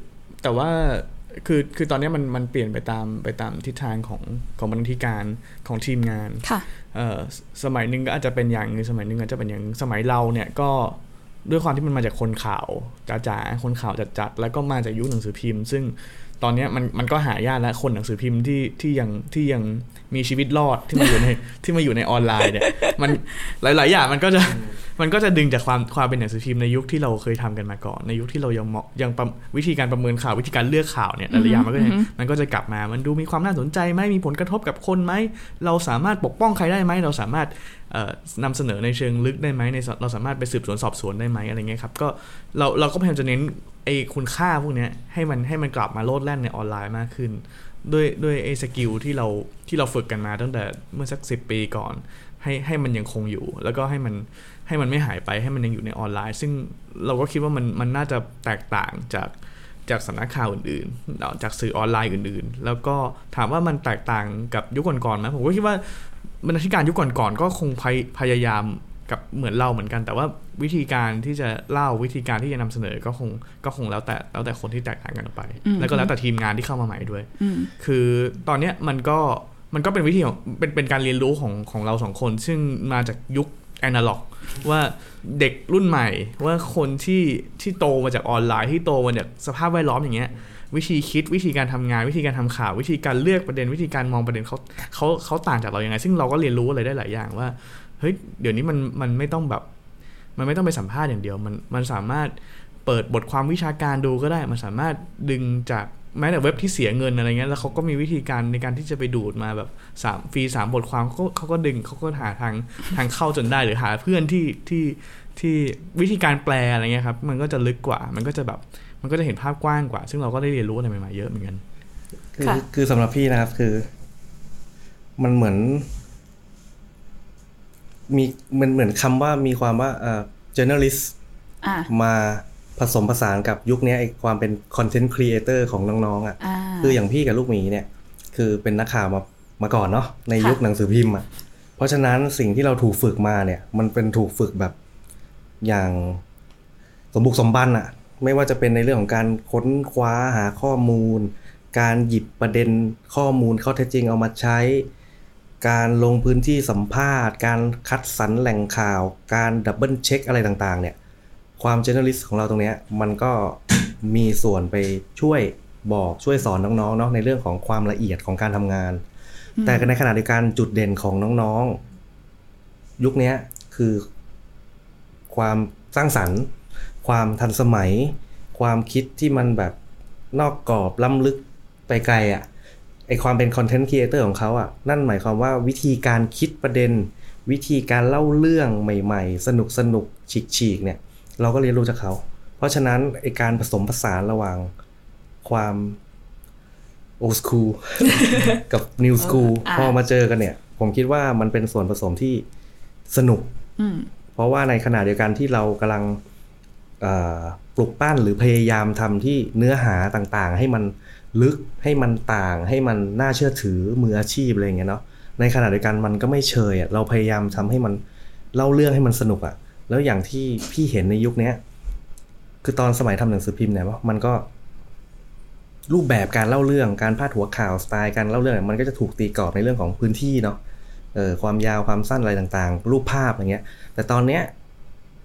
แต่ว่า คือคือตอนนี้มันมันเปลี่ยนไปตามไปตามทิศทางของของบรรณาธิการของทีมงานค่ะเอ่อสสมัยหนึ่งก็อาจจะเป็นอย่างหนึงสมัยหนึ่งอาจจะเป็นอย่างสมัยเราเนี่ยก็ด้วยความที่มันมาจากคนข่าวจ๋าๆคนข่าวจัดๆแล้วก็มาจากยุคหนังสือพิมพ์ ซึ่ง ตอนเนี้ยมันมันก็หายากแล้วคนหนังสือพิมพ์ที่ที่ยังที่ยังมีชีวิตรอดที่มาอยู่ในที่มาอยู่ในออนไลน์เนี่ยมันหลาย ๆ อย่างมันก็จะมันก็จะดึงจากความความเป็นหนังสือพิมพ์ในยุคที่เราเคยทำกันมาก่อน ในยุคที่เรายังเหมาะยังประวิธีการประเมินข่าววิธีการเลือกข่าวเนี่ยหลายๆอย่างมันก็จะมันก็จะกลับมามันดูมีความน่าสนใจไหมมีผลกระทบกับคนไหมเราสามารถปกป้องใครได้ไหมเราสามารถเอ่อ นำเสนอในเชิงลึกได้ไหมในเราสามารถไปสืบสวนสอบสวนได้ไหมอะไรเงี้ยครับก็เราเราก็พยายามจะเน้นไอ้คุณค่าพวกเนี้ยให้มันให้มันกลับมาโลดแล่นในออนไลน์มากขึ้น ด้วยด้วยไอ้ skill ที่เราที่เราฝึกกันมาตั้งแต่เมื่อสักสิบปีก่อน ให้ให้มันยังคงอยู่ แล้วก็ให้มันให้มันไม่หายไปให้มันยังอยู่ในออนไลน์ ซึ่งเราก็คิดว่ามันมันน่าจะแตกต่างจากจากสำนักข่าวอื่นๆ จากสื่อออนไลน์อื่นๆ แล้วก็ถามว่ามันแตกต่างกับยุคก่อนๆไหมผมก็คิดว่า บรรณาธิการยุคก่อนๆก็คงพยพยายามกับเหมือนเราเหมือนกัน แต่ว่าวิธีการที่จะเล่าวิธีการที่จะนำเสนอก็คงก็คงแล้วแต่แล้วแต่คนที่แตกต่างกันออกไปอืมแล้วก็แล้วแต่ทีมงานที่เข้ามาใหม่ด้วยอืมคือตอนเนี้ยมันก็มันก็เป็นวิธีของเป็นเป็นการเรียนรู้ของของเราสองคน ซึ่งมาจากยุคแอนาล็อก ว่าเด็กรุ่นใหม่ว่าคนที่ที่โตมาจากออนไลน์ที่โตมาจากสภาพแวดล้อมอย่างเงี้ยวิธีคิดวิธีการทำงานวิธีการทำข่าว วิธีการเลือกประเด็นวิธีการมองประเด็นเขาเขาเขาต่างจากเราอยังไง ซึ่งเราก็เรียนรู้อะไรได้หลายอย่างว่าเฮ้ยเดี๋ยวนี้มันมันไม่ต้องแบบ มันไม่ต้องไปสัมภาษณ์อย่างเดียว มันมันสามารถเปิดบทความวิชาการดูก็ได้ มันสามารถดึงจาก แม้แต่เว็บที่เสียเงินอะไรเงี้ยแล้วเขาก็มีวิธีการในการที่จะไปดูดมาแบบสามฟรีสามบทความเขาก็เขาก็ดึงเขาก็หาทางทางเข้าจนได้หรือหาเพื่อนที่ที่ที่วิธีการแปลอะไรเงี้ยครับมันก็จะลึกกว่า มันก็จะแบบมันก็จะเห็นภาพกว้างกว่า ซึ่งเราก็ได้เรียนรู้อะไรใหม่ๆเยอะเหมือนกันคือค่ะคือสำหรับพี่นะครับคือ มันเหมือน มีมันเหมือนคำว่ามีความว่าเอ่อ journalist อ่ามา ผสมผสานกับยุคนี้ไอ้ความเป็น content creator ของน้องๆอะอ่าคืออย่างพี่กับลูกหมีเนี่ย คือเป็นนักข่าวมามาก่อนเนาะในค่ะยุคหนังสือพิมพ์อะเพราะฉะนั้นสิ่งที่เราถูกฝึกมาเนี่ย มันเป็นถูกฝึกแบบอย่างสมบุกสมบันอะ ไม่ว่าจะเป็นในเรื่องของการค้นคว้าหาข้อมูล การหยิบประเด็นข้อมูลข้อเท็จจริงเอามาใช้ การลงพื้นที่สัมภาษณ์ การคัดสรรแหล่งข่าว การ double check อะไรต่างๆ เนี่ย ความ journalist ของเราตรงเนี้ยมันก็มีส่วนไปช่วยบอกช่วยสอนน้องๆเนาะในเรื่องของความละเอียดของการทำงาน แต่ในขณะเดียวกันจุดเด่นของน้องๆ ยุคเนี้ยคือ ความสร้างสรรค์ ความทันสมัย ความคิดที่มันแบบนอกกรอบล้ำลึกไปไกลอะ่ะไอความเป็นคอนเทนต์ครีเอเตอร์ของเขาอะ่ะนั่นหมายความว่าวิธีการคิดประเด็น วิธีการเล่าเรื่องใหม่ ๆ สนุกสนุกฉีกฉีกๆเนี่ย เราก็เรียนรู้จากเขา เพราะฉะนั้นไอการผสมผสานระหว่างความโอ s คูลกับนิวสคูลอ่าพอมาเจอกันเนี่ย ผมคิดว่ามันเป็นส่วนผสมที่สนุกอืมเพราะว่าในขณะเดียวกันที่เรากำลังเอ่อปลุกปั้นหรือพยายามทำที่เนื้อหาต่างๆ ให้มันลึกให้มันต่าง ให้มันน่าเชื่อถือมืออาชีพอะไรอย่างเงี้ยเนาะในขณะเดียวกันมันก็ไม่เชยอะเราพยายามทำให้มันเล่าเรื่องให้มันสนุกอะ แล้วอย่างที่พี่เห็นในยุคเนี้ย คือตอนสมัยทำหนังสือพิมพ์เนี่ยว่ามันก็ รูปแบบการเล่าเรื่องการพาดหัวข่าวสไตล์การเล่าเรื่องมันก็จะถูกตีกรอบในเรื่องของพื้นที่เนาะเออความยาวความสั้นอะไรต่างๆ รูปภาพอย่างเงี้ย แต่ตอนเนี้ย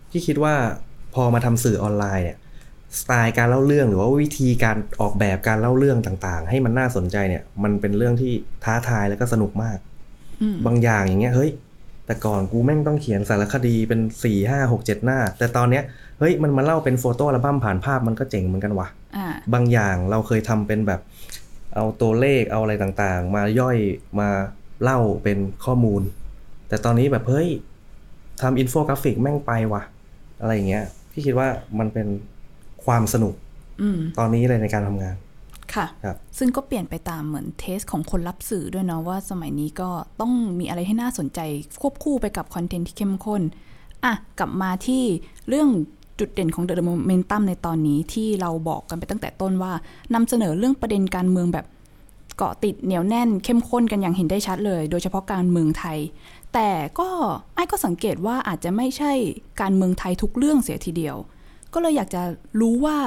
พี่คิดว่าพอมาทำสื่อออนไลน์เนี่ยสไตล์การเล่าเรื่องหรือว่าวิธีการออกแบบการเล่าเรื่องต่างๆ ให้มันน่าสนใจเนี่ย มันเป็นเรื่องที่ท้าทายแล้วก็สนุกมากอืมบางอย่างอย่างเงี้ยเฮ้ย แต่ก่อนกูแม่งต้องเขียนสารคดีเป็นสี่ห้าหกเจ็ดหน้า แต่ตอนเนี้ยเฮ้ยมันมาเล่าเป็น photo album ผ่านภาพมันก็เจ๋งเหมือนกันว่ะอ่าบางอย่างเราเคยทำเป็นแบบ เอาตัวเลขเอาอะไรต่างๆ มาย่อยมาเล่าเป็นข้อมูล แต่ตอนนี้แบบเฮ้ยทำอินโฟกราฟิกแม่งไปว่ะอะไรอย่างเงี้ย พี่คิดว่ามันเป็นความสนุกอืมตอนนี้เลยในการทำงาน ค่ะครับซึ่งก็เปลี่ยนไปตามเหมือนเทสของคนรับสื่อด้วยเนาะว่าสมัยนี้ก็ต้องมีอะไรให้น่าสนใจควบคู่ไปกับคอนเทนต์ที่เข้มข้นอะกลับมาที่เรื่องจุดเด่นของ The Momentum ในตอนนี้ที่เราบอกกันไปตั้งแต่ต้นว่านำเสนอเรื่องประเด็นการเมืองแบบเกาะติดเหนียวแน่นเข้มข้นกันอย่างเห็นได้ชัดเลย โดยเฉพาะการเมืองไทย แต่ก็ไอ้ก็สังเกตว่าอาจจะไม่ใช่การเมืองไทยทุกเรื่องเสียทีเดียว ก็เลยอยากจะรู้ว่า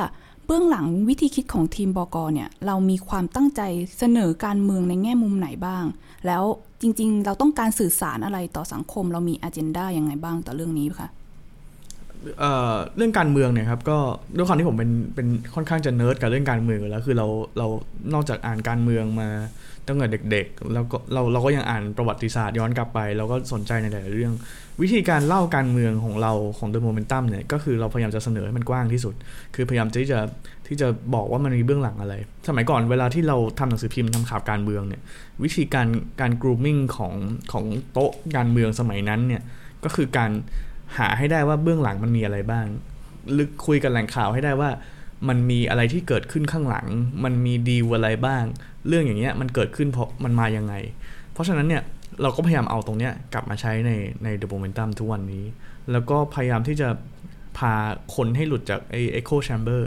เบื้องหลังวิธีคิดของทีมบกเนี่ย เรามีความตั้งใจเสนอการเมืองในแง่มุมไหนบ้าง แล้วจริง ๆ เราต้องการสื่อสารอะไรต่อสังคม เรามีอ g e n d a ยังไงบ้างต่อเรื่องนี้คะเอ่อเรื่องการเมืองเนี่ยครับก็ด้วยความที่ผมเป็นเป็นค่อนข้างจะเนิร์ดกับเรื่องการเมืองแล้วคือเราเรานอกจากอ่านการเมืองมา ตั้งแต่เด็กๆ แล้วก็เราเราก็ยังอ่านประวัติศาสตร์ย้อนกลับไปเราก็สนใจในหลายๆเรื่อง วิธีการเล่าการเมืองของเราของ The Momentum เนี่ยก็คือเราพยายามจะเสนอให้มันกว้างที่สุด คือพยายามที่จะที่จะบอกว่ามันมีเบื้องหลังอะไร สมัยก่อนเวลาที่เราทำหนังสือพิมพ์ทำข่าวการเมืองเนี่ยวิธีการการ grooming ของของโต๊ะการเมืองสมัยนั้นเนี่ยก็คือการหาให้ได้ว่าเบื้องหลังมันมีอะไรบ้าง ลึกคุยกับแหล่งข่าวให้ได้ว่า มันมีอะไรที่เกิดขึ้นข้างหลัง มันมีดีลอะไรบ้าง เรื่องอย่างเงี้ยมันเกิดขึ้นเพราะมันมายังไง เพราะฉะนั้นเนี่ยเราก็พยายามเอาตรงเนี้ยกลับมาใช้ในใน The Momentum ทุกวันนี้ แล้วก็พยายามที่จะพาคนให้หลุดจากไอ้ Echo Chamber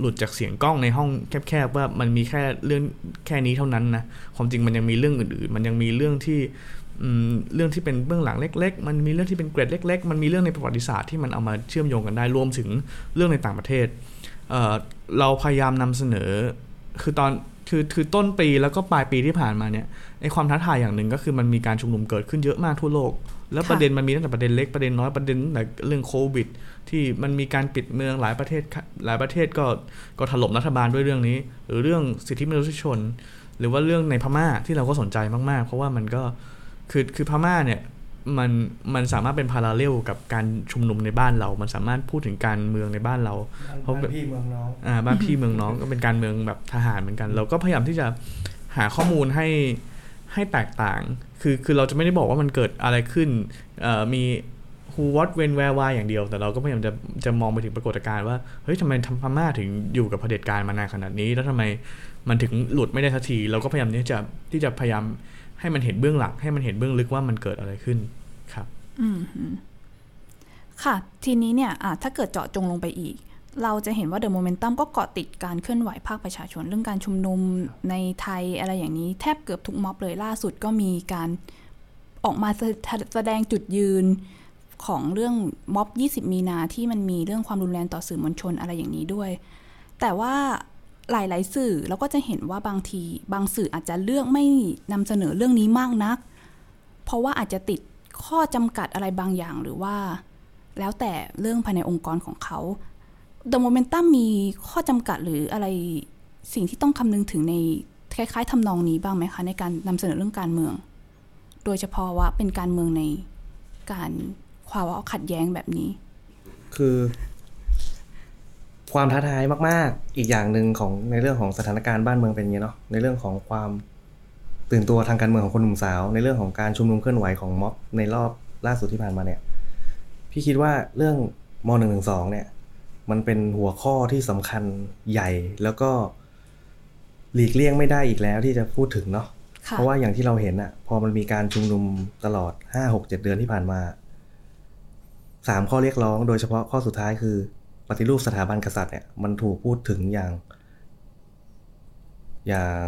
หลุดจากเสียงกล้องในห้องแคบๆว่ามันมีแค่เรื่องแค่นี้เท่านั้นนะความจริงมันยังมีเรื่องอื่นๆ มันยังมีเรื่องที่เรื่องที่เป็นเบื้องหลังเล็ก ๆ มันมีเรื่องที่เป็นเกรดเล็ก ๆ มันมีเรื่องในประวัติศาสตร์ที่มันเอามาเชื่อมโยงกันได้รวมถึงเรื่องในต่างประเทศ เเราพยายามนำเสนอ คือตอนคือคือต้นปีแล้วก็ปลายปีที่ผ่านมาเนี่ยไอความท้าทายอย่างหนึ่งก็คือมันมีการชุมนุมเกิดขึ้นเยอะมากทั่วโลก แล้วประเด็นมันมีตั้งแต่ประเด็นเล็กประเด็นน้อยประเด็นแต่เรื่องโควิด ที่มันมีการปิดเมืองหลายประเทศหลายประเทศก็ก็ถล่มรัฐบาลด้วยเรื่องนี้ หรือเรื่องสิทธิมนุษยชน หรือว่าเรื่องในพม่าที่เราก็สนใจมากๆ เพราะว่ามันก็คือคือพม่าเนี่ย มันมันสามารถเป็นพาราเลลกับการชุมนุมในบ้านเรา มันสามารถพูดถึงการเมืองในบ้านเรา เพราะแบบพี่เมืองน้องอ่าบ้านพี่เมืองน้องก็เป็นการเมืองแบบทหารเหมือนกัน เราก็พยายามที่จะหาข้อมูลให้ให้แตกต่าง คือคือเราจะไม่ได้บอกว่ามันเกิดอะไรขึ้นเอ่อมี who what when where why อย่างเดียว แต่เราก็พยายามจะจะมองไปถึงปรากฏการณ์ว่าเฮ้ยทำไมทำพม่าถึงอยู่กับเผด็จการมานานขนาดนี้ แล้วทำไมมันถึงหลุดไม่ได้สักทีเราก็พยายามที่จะที่จะพยายามให้มันเห็นเบื้องหลังให้มันเห็นเบื้องลึกว่ามันเกิดอะไรขึ้น ครับ อืมค่ะ ทีนี้เนี่ยถ้าเกิดเจาะจงลงไปอีก เราจะเห็นว่าเดอะโมเมนตัมก็เกาะติดการเคลื่อนไหวภาคประชาชนเรื่องการชุมนุมในไทยอะไรอย่างนี้แทบเกือบทุกม็อบเลยล่าสุดก็มีการออกมาแสดงจุดยืนของเรื่องม็อบ 20 มีนาที่มันมีเรื่องความรุนแรงต่อสื่อมวลชนอะไรอย่างนี้ด้วย แต่ว่าหลาย ๆ สื่อเราก็จะเห็นว่าบางที บางสื่ออาจจะเลือกไม่นำเสนอเรื่องนี้มากนัก เพราะว่าอาจจะติด ข้อจำกัดอะไรบางอย่างหรือว่า แล้วแต่เรื่องภายในองค์กรของเขา The Momentum มีข้อจำกัดหรืออะไรสิ่งที่ต้องคำนึงถึงในคล้ายๆทำนองนี้บ้างไหมคะ ในการนำเสนอเรื่องการเมือง โดยเฉพาะว่าเป็นการเมืองในการความว่าขัดแย้งแบบนี้ คือ ความท้าทายมาก ๆ อีกอย่างหนึ่งของในเรื่องของสถานการณ์บ้านเมืองเป็นอย่างนี้เนาะในเรื่องของความ ตื่นตัวทางการเมืองของคนหนุ่มสาว ในเรื่องของการชุมนุมเคลื่อนไหวของม็อบในรอบล่าสุดที่ผ่านมาเนี่ย พี่คิดว่าเรื่องมหนึ่งหนึ่งสองเนี่ย มันเป็นหัวข้อที่สำคัญใหญ่แล้วก็หลีกเลี่ยงไม่ได้อีกแล้วที่จะพูดถึงเนาะค่ะเพราะว่าอย่างที่เราเห็นอะพอมันมีการชุมนุมตลอดห้าหกเจ็ดเดือนที่ผ่านมาสามข้อเรียกร้องโดยเฉพาะข้อสุดท้ายคือ ปฏิรูปสถาบันกษัตริย์เนี่ยมันถูกพูดถึงอย่าง อย่าง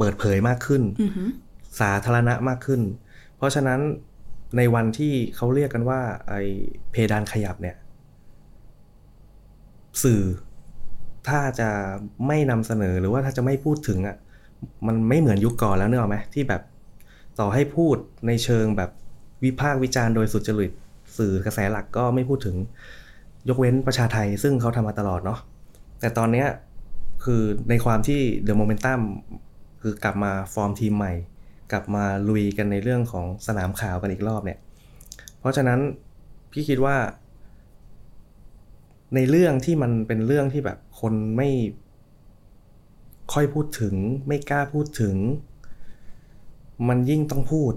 เปิดเผยมากขึ้นอือหือสาธารณะมากขึ้น เพราะฉะนั้นในวันที่เขาเรียกกันว่า ไอเพดานขยับเนี่ย สื่อถ้าจะไม่นำเสนอหรือว่าถ้าจะไม่พูดถึงอะ่ะมันไม่เหมือนยุคก่อนแล้วเนกอะไหมที่แบบต่อให้พูดในเชิงแบบวิพากษ์วิจารณ์โดยสุจริตสื่อกระแสหลักก็ไม่พูดถึงยกเว้นประชาไทย ซึ่งเขาทำมาตลอดเนาะแต่ตอนเนี้ยคือในความที่ The Momentum คือกลับมาฟอร์มทีมใหม่ กลับมาลุยกันในเรื่องของสนามข่าวกันอีกรอบเนี่ย เพราะฉะนั้นพี่คิดว่า ในเรื่องที่มันเป็นเรื่องที่แบบคนไม่ค่อยพูดถึง ไม่กล้าพูดถึง มันยิ่งต้องพูด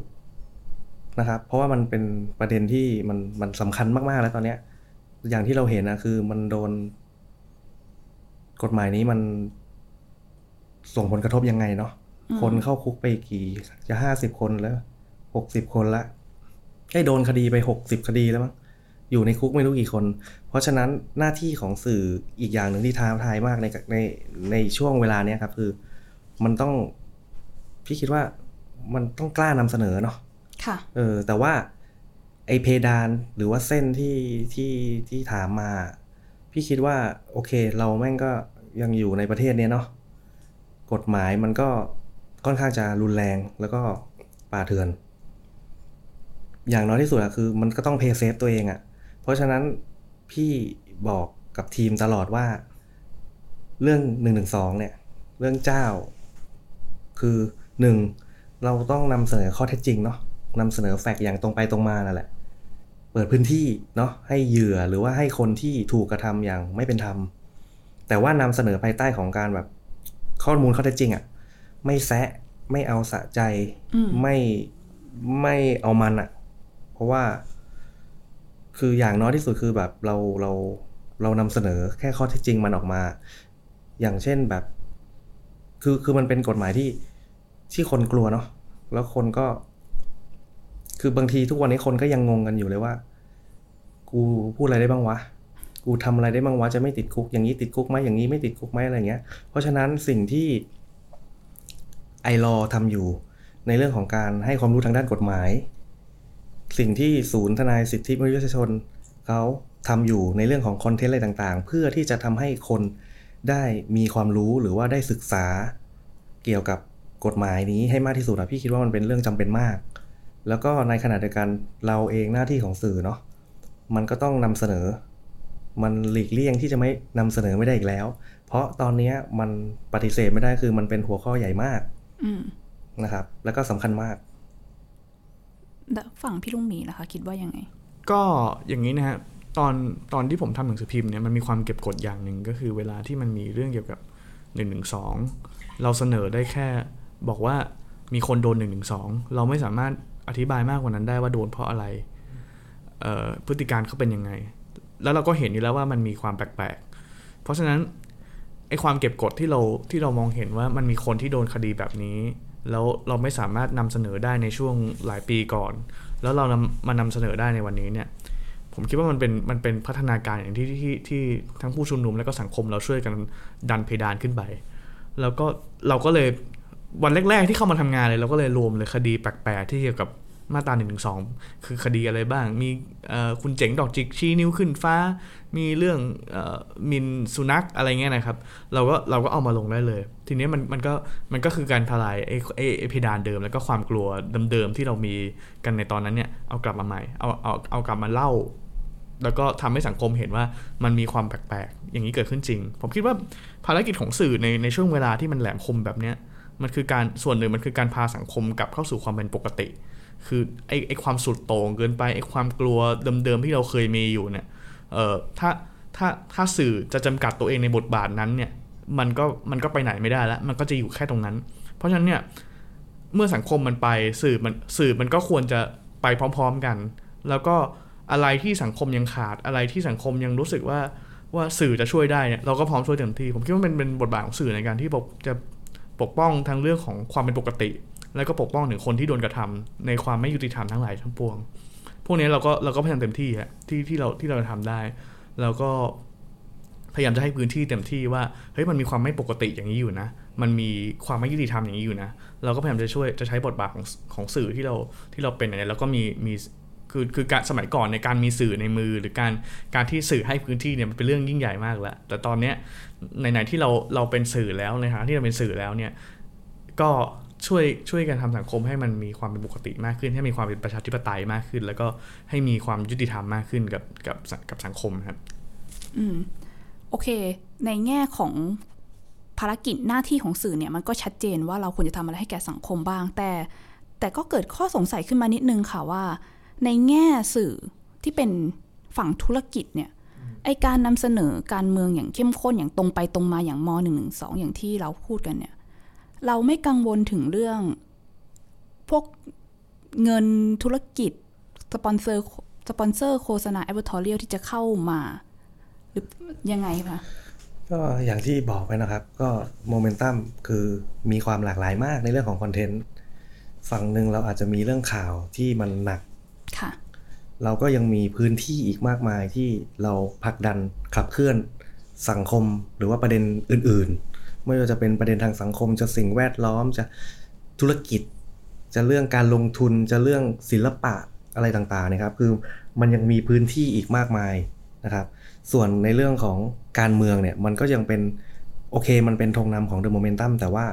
นะครับ เพราะว่ามันเป็นประเด็นที่มันมันสำคัญมากๆแล้วตอนเนี้ยอย่างที่เราเห็นนะคือมันโดน กฎหมายนี้มัน ส่งผลกระทบยังไงเนาะคนเข้าคุกไปกี่จะห้าสิบคนแล้วหกสิบคนละได้โดนคดีไปหกสิบคดีแล้วมั้งอยู่ในคุกไม่รู้กี่คน เพราะฉะนั้นหน้าที่ของสื่ออีกอย่างหนึ่งที่ท้าทายมากในในในช่วงเวลาเนี้ยครับ คือ มันต้องพี่คิดว่ามันต้องกล้านำเสนอเนาะค่ะ เออ แต่ว่า ไอเพดานหรือว่าเส้นที่ที่ที่ถามมา พี่คิดว่า โอเค เราแม่งก็ยังอยู่ในประเทศเนี้ยเนาะ กฎหมายมันก็ค่อนข้างจะรุนแรงแล้วก็ป่าเถื่อน อย่างน้อยที่สุดอะคือ มันก็ต้องเพย์เซฟตัวเองอะเพราะฉะนั้นพี่บอกกับทีมตลอดว่า เรื่องหนึ่งหนึ่งสองเนี่ย เรื่องเจ้า คือหนึ่งเราต้องนำเสนอข้อเท็จจริงเนาะนำเสนอแฟกต์อย่างตรงไปตรงมานั่นแหละ เปิดพื้นที่เนาะให้เหยื่อหรือว่าให้คนที่ถูกกระทำอย่างไม่เป็นธรรมแต่ว่านำเสนอภายใต้ของการแบบ ข้อมูลข้อเท็จจริงอะ่ะไม่แซะไม่เอาสะใจอืมไม่ไม่เอามันอะ่ะ เพราะว่า คืออย่างน้อยที่สุดคือแบบเราเราเรานำเสนอแค่ข้อเท็จจริงมันออกมา อย่างเช่นแบบ คือคือมันเป็นกฎหมายที่ที่คนกลัวเนาะแล้วคนก็ คือบางทีทุกวันนี้คนก็ยังงงกันอยู่เลยว่า กูพูดอะไรได้บ้างวะ กูทำอะไรได้บ้างวะจะไม่ติดคุก อย่างนี้ติดคุกไหมอย่างนี้ไม่ติดคุกไหมอะไรเงี้ย เพราะฉะนั้นสิ่งที่ไอรอทำอยู่ในเรื่องของการให้ความรู้ทางด้านกฎหมาย สิ่งที่ศูนย์ทนายสิทธิมนุษยชนเขาทำอยู่ในเรื่องของคอนเทนต์อะไรต่างๆ เพื่อที่จะทำให้คนได้มีความรู้หรือว่าได้ศึกษาเกี่ยวกับกฎหมายนี้ให้มากที่สุดอะพี่คิดว่ามันเป็นเรื่องจำเป็นมาก แล้วก็ในขณะเดียวกันเราเองหน้าที่ของสื่อเนาะมันก็ต้องนำเสนอ มันหลีกเลี่ยงที่จะไม่นำเสนอไม่ได้อีกแล้ว เพราะตอนเนี้ยมันปฏิเสธไม่ได้คือมันเป็นหัวข้อใหญ่มากอืมนะครับ แล้วก็สำคัญมากแล้วฝั่งพี่ลุงหมีล่ะคะคิดว่ายังไง ก็อย่างนี้นะฮะตอนตอนที่ผมทำหนังสือพิมพ์เนี่ยมันมีความเก็บกดอย่างหนึ่งก็คือเวลาที่มันมีเรื่องเกี่ยวกับ1นึเราเสนอได้แค่บอกว่ามีคนโดน1นึเราไม่สามารถอธิบายมากกว่านั้นได้ว่าโดนเพราะอะไรเอ่อพฤติการเขาเป็นยังไง แล้วเราก็เห็นอยู่แล้วว่ามันมีความแปลกๆ เพราะฉะนั้นไอ้ความเก็บกดที่เราที่เรามองเห็นว่ามันมีคนที่โดนคดีแบบนี้ แล้วเราไม่สามารถนำเสนอได้ในช่วงหลายปีก่อน แล้วเรานำมานำเสนอได้ในวันนี้เนี่ยผมคิดว่ามันเป็นมันเป็นพัฒนาการอย่างที่ที่ที่ทั้งผู้ชุมนุมและก็สังคมเราช่วยกันดันเพดานขึ้นไป แล้วก็เราก็เลยวันแรก ๆ ที่เข้ามาทำงานเลยเราก็เลยรวมเลยคดีแปลกๆที่เกี่ยวกับ มาตราหนึ่งสองคือคดีอะไรบ้าง มีคุณเจ๋งดอกจิกชี้นิ้วขึ้นฟ้า มีเรื่องอมินสุนัขอะไรเงี้ยนะครับ เราก็เราก็เอามาลงได้เลย ทีนี้มันมันก็มันก็คือการทลายไอ้ไอ้เพดานเดิม แล้วก็ความกลัวเดิมๆที่เรามีกันในตอนนั้นเนี่ยเอากลับมาใหม่เอาเอาเอากลับมาเล่า แล้วก็ทำให้สังคมเห็นว่ามันมีความแปลกๆอย่างนี้เกิดขึ้นจริง ผมคิดว่าภารกิจของสื่อในในช่วงเวลาที่มันแหลมคมแบบเนี้ยมันคือการส่วนหนึ่งมันคือการพาสังคมกลับเข้าสู่ความเป็นปกติ คือไอ้ไอ้ความสุดโต่งเกินไปไอ้ความกลัวเดิมๆที่เราเคยมีอยู่เนี่ยเอ่อถ้าถ้าถ้าสื่อจะจำกัดตัวเองในบทบาทนั้นเนี่ยมันก็มันก็ไปไหนไม่ได้แล้ว มันก็จะอยู่แค่ตรงนั้น เพราะฉะนั้นเนี่ยเมื่อสังคมมันไปสื่อมันสื่อมันก็ควรจะไปพร้อม ๆกัน แล้วก็อะไรที่สังคมยังขาดอะไรที่สังคมยังรู้สึกว่าว่าสื่อจะช่วยได้เนี่ยเราก็พร้อมช่วยเต็มที่ผมคิดว่าเป็นเป็นบทบาทของสื่อในการที่ปกจะปกป้องทั้งเรื่องของความเป็นปกติ แล้วก็ปกป้องถึงคนที่โดนกระทำในความไม่ยุติธรรมทั้งหลายทั้งปวง พวกนี้เราก็เราก็พยายามเต็มที่ฮะที่ที่เราที่เราจะทำได้ แล้วก็พยายามจะให้พื้นที่เต็มที่ว่าเฮ้ยมันมีความไม่ปกติอย่างนี้อยู่นะ มันมีความไม่ยุติธรรมอย่างนี้อยู่นะ เราก็พยายามจะช่วยจะใช้บทบาทของของสื่อที่เราที่เราเป็นเนี่ยแล้วก็มีมีคือคือการสมัยก่อนในการมีสื่อในมือ หรือการการที่สื่อให้พื้นที่เนี่ยมันเป็นเรื่องยิ่งใหญ่มากแล้วแต่ตอนเนี้ยในไหนที่เราเราเป็นสื่อแล้วในฐานะที่เราเป็นสื่อแล้วเนี่ยก็ ช่วยช่วยกันทำสังคมให้มันมีความเป็นปกติมากขึ้น ให้มีความเป็นประชาธิปไตยมากขึ้น แล้วก็ให้มีความยุติธรรมมากขึ้นกับกับกับสังคมครับ อืมโอเค ในแง่ของภารกิจหน้าที่ของสื่อเนี่ยมันก็ชัดเจนว่าเราควรจะทำอะไรให้แก่สังคมบ้าง แต่แต่ก็เกิดข้อสงสัยขึ้นมานิดนึงค่ะว่า ในแง่สื่อที่เป็นฝั่งธุรกิจเนี่ยไอการนำเสนอการเมืองอย่างเข้มข้นอย่างตรงไปตรงมาอย่างมหนึ่งหนึ่งสองอย่างที่เราพูดกันเนี่ย เราไม่กังวลถึงเรื่อง พวกเงินธุรกิจ สปอนเซอร์สปอนเซอร์โฆษณา advertorial ที่จะเข้ามา หรือยังไงคะก็อย่างที่บอกไปนะครับ ก็โมเมนตัมคือมีความหลากหลายมากในเรื่องของคอนเทนต์ฝั่งหนึ่งเราอาจจะมีเรื่องข่าวที่มันหนักค่ะ เราก็ยังมีพื้นที่อีกมากมายที่เราผลักดันขับเคลื่อนสังคมหรือว่าประเด็นอื่นๆ ไม่ว่าจะเป็นประเด็นทางสังคม จะสิ่งแวดล้อมจะธุรกิจ จะเรื่องการลงทุนจะเรื่องศิลปะอะไรต่างๆนะครับ คือมันยังมีพื้นที่อีกมากมายนะครับ ส่วนในเรื่องของการเมืองเนี่ยมันก็ยังเป็นโอเคมันเป็นธงนำของเดอะโมเมนตัมแต่ว่า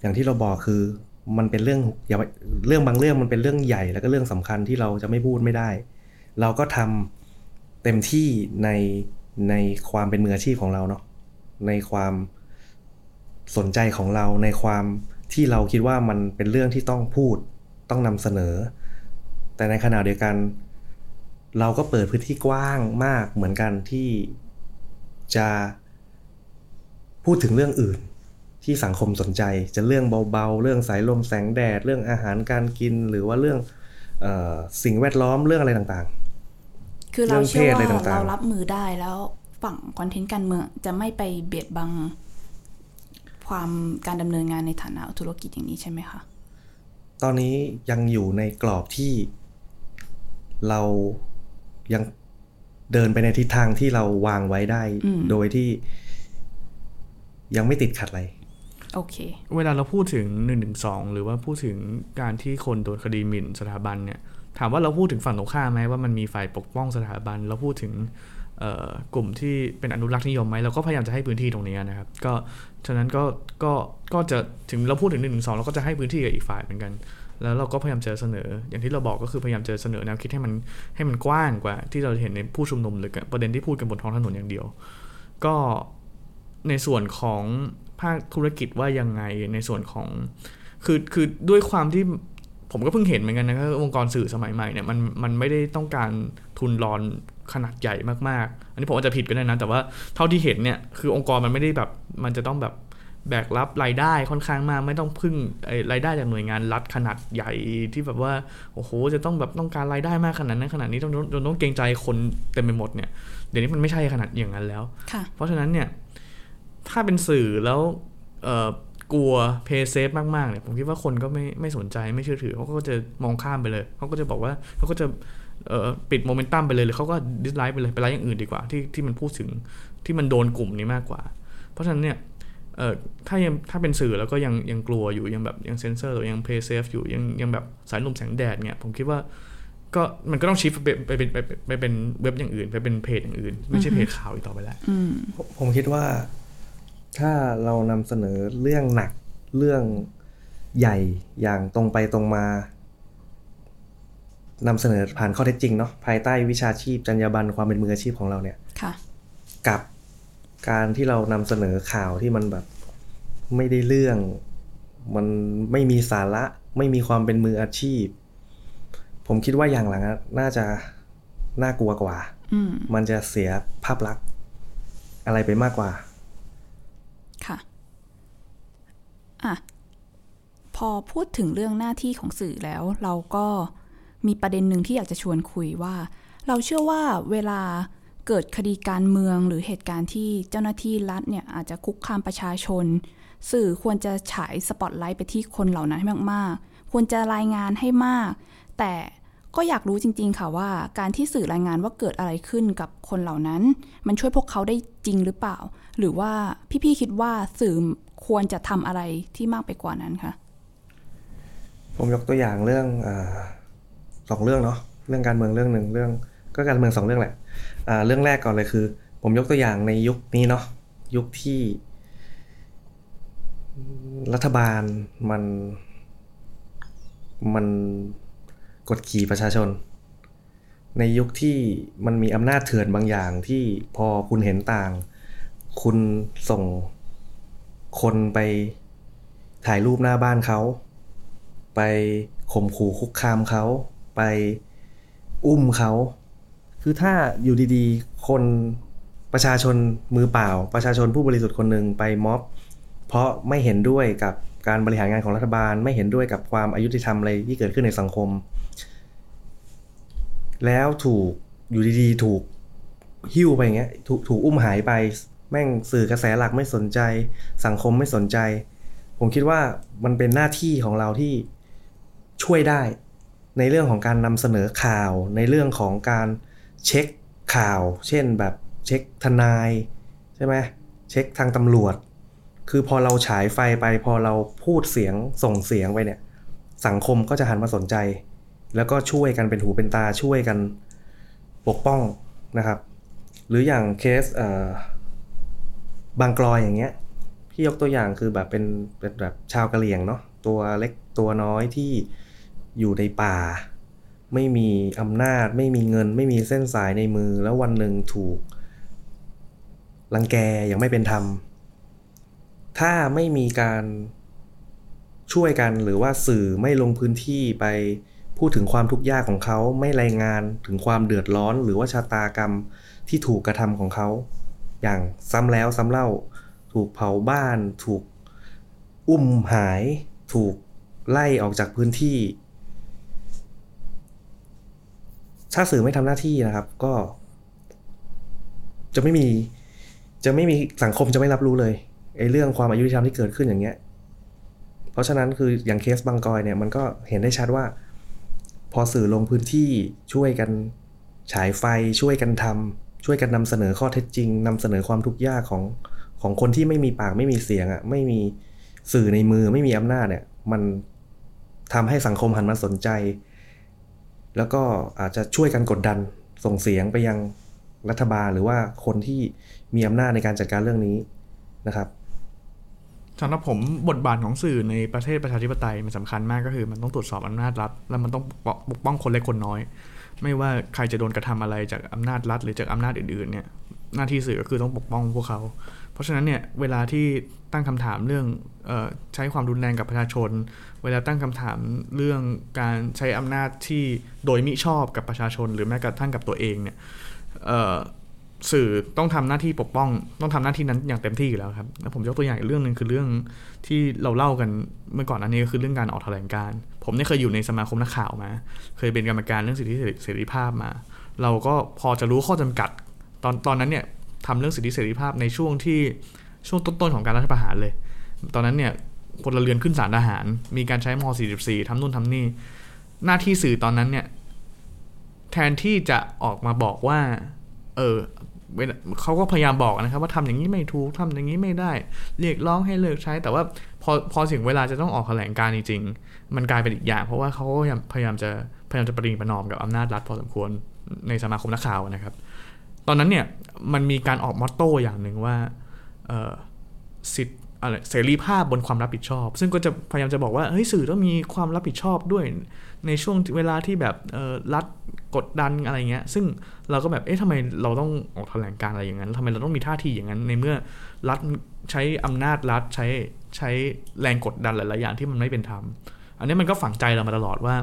อย่างที่เราบอกคือมันเป็นเรื่องอย่าเรื่องบางเรื่องมันเป็นเรื่องใหญ่แล้วก็เรื่องสำคัญที่เราจะไม่พูดไม่ได้ เราก็ทำเต็มที่ในในความเป็นมืออาชีพของเราเนาะ ในความสนใจของเราในความที่เราคิดว่ามันเป็นเรื่องที่ต้องพูดต้องนำเสนอ แต่ในขณะเดียวกัน เราก็เปิดพื้นที่กว้างมากเหมือนกันที่จะพูดถึงเรื่องอื่นที่สังคมสนใจจะเรื่องเบาๆ เรื่องสายลมแสงแดด เรื่องอาหารการกินหรือว่าเรื่องออสิ่งแวดล้อมเรื่องอะไรต่างคือเราเชื่องเพศอะไรว่าต่างๆเรารับมือได้แล้ว ฝั่งคอนเทนต์การเมืองจะไม่ไปเบียดบังความการดำเนินงานในฐานะธุรกิจอย่างนี้ใช่ไหมคะๆตอนนี้ยังอยู่ในกรอบที่เรายังเดินไปในทิศทางที่เราวางไว้ได้อืมโดยที่ยังไม่ติดขัดอะไร โอเค เวลาเราพูดถึง1นึหรือว่าพูดถึงการที่คนโดนคดีหมิ่นสถาบันเนี่ย ถามว่าเราพูดถึงฝั่งตรงข้ามไหมว่ามันมีฝ่ายปกป้องสถาบัน เราพูดถึงเอ่อ กลุ่มที่เป็นอนุรักษ์นิยมไหมเราก็พยายามจะให้พื้นที่ตรงนี้นะครับ ก็ฉะนั้นก็ก็ก็จะถึงเราพูดถึงหนึ่งหนึ่งสองเราก็จะให้พื้นที่กับอีกฝ่ายเหมือนกัน แล้วเราก็พยายามจะเสนอ อย่างที่เราบอกก็คือพยายามจะเสนอแนวคิดให้มันให้มันกว้างกว่า ที่เราเห็นในผู้ชุมนุมหรือประเด็นที่พูดกันบนท้องถนนอย่างเดียว ก็ในส่วนของภาคธุรกิจว่ายังไงในส่วนของคือคือด้วยความที่ผมก็เพิ่งเห็นเหมือนกันนะครับองค์กรสื่อสมัยใหม่เนี่ยมันมันไม่ได้ต้องการทุนรอน ขนาดใหญ่มากๆ อันนี้ผมอาจจะผิดก็ได้นะ แต่ว่าเท่าที่เห็นเนี่ยคือองค์กรมันไม่ได้แบบมันจะต้องแบบแบกรับรายได้ค่อนข้างมาก ไม่ต้องพึ่งไอ้รายได้จากหน่วยงานรัฐขนาดใหญ่ที่แบบว่าโอ้โหจะต้องแบบต้องการรายได้มากขนาดนั้นขนาดนี้ต้องต้องต้องเกรงใจคนเต็มไปหมดเนี่ยเดี๋ยวนี้มันไม่ใช่ขนาดอย่างนั้นแล้วค่ะเพราะฉะนั้นเนี่ยถ้าเป็นสื่อแล้วเอ่อกลัว play safe มากๆเนี่ยผมคิดว่าคนก็ไม่ไม่สนใจไม่เชื่อถือเขาก็จะมองข้ามไปเลยเขาก็จะบอกว่าเขาก็จะเอ่อ ปิดโมเมนตัมไปเลยหรือเขาก็ dislike ไปเลยไปไลค์อย่างอื่นดีกว่าที่ที่มันพูดถึงที่มันโดนกลุ่มนี้มากกว่า เพราะฉะนั้นเนี่ยเอ่อถ้ายังถ้าเป็นสื่อแล้วก็ยังยังกลัวอยู่ยังแบบยังเซนเซอร์ยัง play safe อยู่ยังยังแบบสายลมแสงแดดเนี่ยผมคิดว่าก็มันก็ต้องชิฟไปไปเป็นไปเป็นไปเป็นเว็บอย่างอื่น ไปเป็นเพจอย่างอื่น ไม่ใช่เพจข่าวอีกต่อไปแล้วอืมผมผมคิดว่า ถ้าเรานำเสนอเรื่องหนักเรื่องใหญ่อย่างตรงไปตรงมา นำเสนอผ่านข้อเท็จจริงเนาะภายใต้วิชาชีพจรรยาบรรณความเป็นมืออาชีพของเราเนี่ยค่ะกับการที่เรานำเสนอข่าวที่มันแบบไม่ได้เรื่อง มันไม่มีสาระ ไม่มีความเป็นมืออาชีพ ผมคิดว่าอย่างหลังอะน่าจะน่ากลัวกว่าอืมมันจะเสียภาพลักษณ์อะไรไปมากกว่า ค่ะอะพอพูดถึงเรื่องหน้าที่ของสื่อแล้ว เราก็ มีประเด็นหนึ่งที่อยากจะชวนคุยว่า เราเชื่อว่าเวลาเกิดคดีการเมืองหรือเหตุการณ์ที่เจ้าหน้าที่รัฐเนี่ยอาจจะคุกคามประชาชน สื่อควรจะฉายสปอตไลท์ไปที่คนเหล่านั้นให้มากๆ ควรจะรายงานให้มาก แต่ก็อยากรู้จริง ๆ ค่ะว่าการที่สื่อรายงานว่าเกิดอะไรขึ้นกับคนเหล่านั้น มันช่วยพวกเขาได้จริงหรือเปล่า หรือว่าพี่ๆคิดว่าสื่อควรจะทำอะไรที่มากไปกว่านั้นคะผมยกตัวอย่างเรื่องอ สองเรื่องเนาะเรื่องการเมืองเรื่องหนึ่งเรื่อง ก็การเมืองสองเรื่องแหละอ่าเรื่องแรกก่อนเลยคือ ผมยกตัวอย่างในยุคนี้เนาะยุคที่ รัฐบาลมัน มันกดขี่ประชาชน ในยุคที่มันมีอำนาจเถื่อนบางอย่างที่พอคุณเห็นต่าง คุณส่งคนไปถ่ายรูปหน้าบ้านเขา ไปข่มขู่คุกคามเขา ไปอุ้มเขา คือถ้าอยู่ดีๆ คนประชาชนมือเปล่า ประชาชนผู้บริสุทธิ์คนหนึ่งไปม็อบ เพราะไม่เห็นด้วยกับการบริหารงานของรัฐบาล ไม่เห็นด้วยกับความอายุติธรรมอะไรที่เกิดขึ้นในสังคม แล้วถูกอยู่ดีๆ ถูกหิ้วไปอย่างเงี้ยถูกถูกอุ้มหายไป แม่งสื่อกระแสหลักไม่สนใจ สังคมไม่สนใจ ผมคิดว่ามันเป็นหน้าที่ของเราที่ช่วยได้ ในเรื่องของการนำเสนอข่าว ในเรื่องของการเช็คข่าว เช่นแบบเช็คทนายใช่ไหมเช็คทางตำรวจ คือพอเราฉายไฟไปพอเราพูดเสียงส่งเสียงไปเนี่ย สังคมก็จะหันมาสนใจ แล้วก็ช่วยกันเป็นหูเป็นตาช่วยกันปกป้องนะครับ หรืออย่างเคสเอ่อบางกลอยอย่างเงี้ยพี่ยกตัวอย่างคือแบบเป็นเป็นแบบชาวกะเหรี่ยงเนาะตัวเล็กตัวน้อยที่ อยู่ในป่า ไม่มีอำนาจ ไม่มีเงิน ไม่มีเส้นสายในมือ แล้ววันหนึ่งถูกรังแกอย่างไม่เป็นธรรม ถ้าไม่มีการช่วยกันหรือว่าสื่อไม่ลงพื้นที่ไปพูดถึงความทุกข์ยากของเขาไม่รายงานถึงความเดือดร้อน หรือว่าชะตากรรมที่ถูกกระทำของเขา อย่างซ้ำแล้วซ้ำเล่า ถูกเผาบ้าน ถูกอุ้มหาย ถูกไล่ออกจากพื้นที่ ถ้าสื่อไม่ทำหน้าที่นะครับ ก็ จะไม่มี จะไม่มีสังคมจะไม่รับรู้เลยไอ้เรื่องความอายุธรรมที่เกิดขึ้นอย่างเงี้ย เพราะฉะนั้นคืออย่างเคสบางกอยเนี่ยมันก็เห็นได้ชัดว่า พอสื่อลงพื้นที่ช่วยกันฉายไฟช่วยกันทำช่วยกันนำเสนอข้อเท็จจริงนำเสนอความทุกข์ยากของของคนที่ไม่มีปากไม่มีเสียงอะ่ะไม่มีสื่อในมือไม่มีอำนาจเนี่ย มันทำให้สังคมหันมาสนใจ แล้วก็อาจจะช่วยกันกดดันส่งเสียงไปยังรัฐบาลหรือว่าคนที่มีอำนาจในการจัดการเรื่องนี้นะครับสำหรับผมบทบาทของสื่อในประเทศประชาธิปไตยมันสำคัญมากก็คือมันต้องตรวจสอบอำนาจรัฐ แล้วมันต้องปกป้องคนเล็กคนน้อย ไม่ว่าใครจะโดนกระทำอะไรจากอำนาจรัฐ หรือจากอำนาจอื่นๆเนี่ยหน้าที่สื่อก็คือต้องปกป้องพวกเขา เพราะฉะนั้นเนี่ยเวลาที่ตั้งคำถามเรื่องออใช้ความรุนแรงกับประชาชน เวลาตั้งคำถามเรื่องการใช้อำนาจที่โดยมิชอบกับประชาชน หรือแม้กระทั่งกับตัวเองเนี่ยสื่อต้องทำหน้าที่ปกป้อง ต้องทำหน้าที่นั้นอย่างเต็มที่อยู่แล้วครับแล้วผมยกตัวอย่างอีกเรื่องหนึ่งคือเรื่องที่เราเล่ากันเมื่อก่อนอันนี้ก็คือเรื่องการออกแถลงการ ผมเนี่ยเคยอยู่ในสมาคมนักข่าวมา เคยเป็นกรรมการเรื่องสิทธิเสรีภาพมา เราก็พอจะรู้ข้อจำกัด ตอนตอนนั้นเนี่ย ทำเรื่องสิทธิเสรีภาพในช่วงที่ช่วงต้นๆของการรัฐประหารเลย ตอนนั้นเนี่ยพลเรือนขึ้นศาลทหาร มีการใช้ม .44 ทำนู่นทำนี่ หน้าที่สื่อตอนนั้นเนี่ย แทนที่จะออกมาบอกว่า เออเขาก็พยายามบอกนะครับ ว่าทำอย่างนี้ไม่ถูกทำอย่างนี้ไม่ได้ เรียกร้องให้เลิกใช้ แต่ว่าพอพอถึงเวลาจะต้องออกแถลงการจริงๆ มันกลายเป็นอีกอย่าง เพราะว่าเขาก็พยายามจะพยายามจะประดิประนอมกับอำนาจรัฐพอสมควรในสมาคมนักข่าวนะครับ ตอนนั้นเนี่ยมันมีการออกมอตโต้อย่างหนึ่งว่าสิทธิอะไรเสรีภาพบนความรับผิดชอบ ซึ่งก็จะพยายามจะบอกว่าเฮ้ยสื่อต้องมีความรับผิดชอบด้วย ในช่วงเวลาที่แบบรัฐกดดันอะไรเงี้ย ซึ่งเราก็แบบเอ๊ะทำไมเราต้องออกแถลงการอะไรอย่างนั้นทำไมเราต้องมีท่าทีอย่างนั้น ในเมื่อรัฐใช้อำนาจรัฐใช้ใช้แรงกดดันหลายๆอย่างที่มันไม่เป็นธรรมอันนี้มันก็ฝังใจเรามาตลอดว่า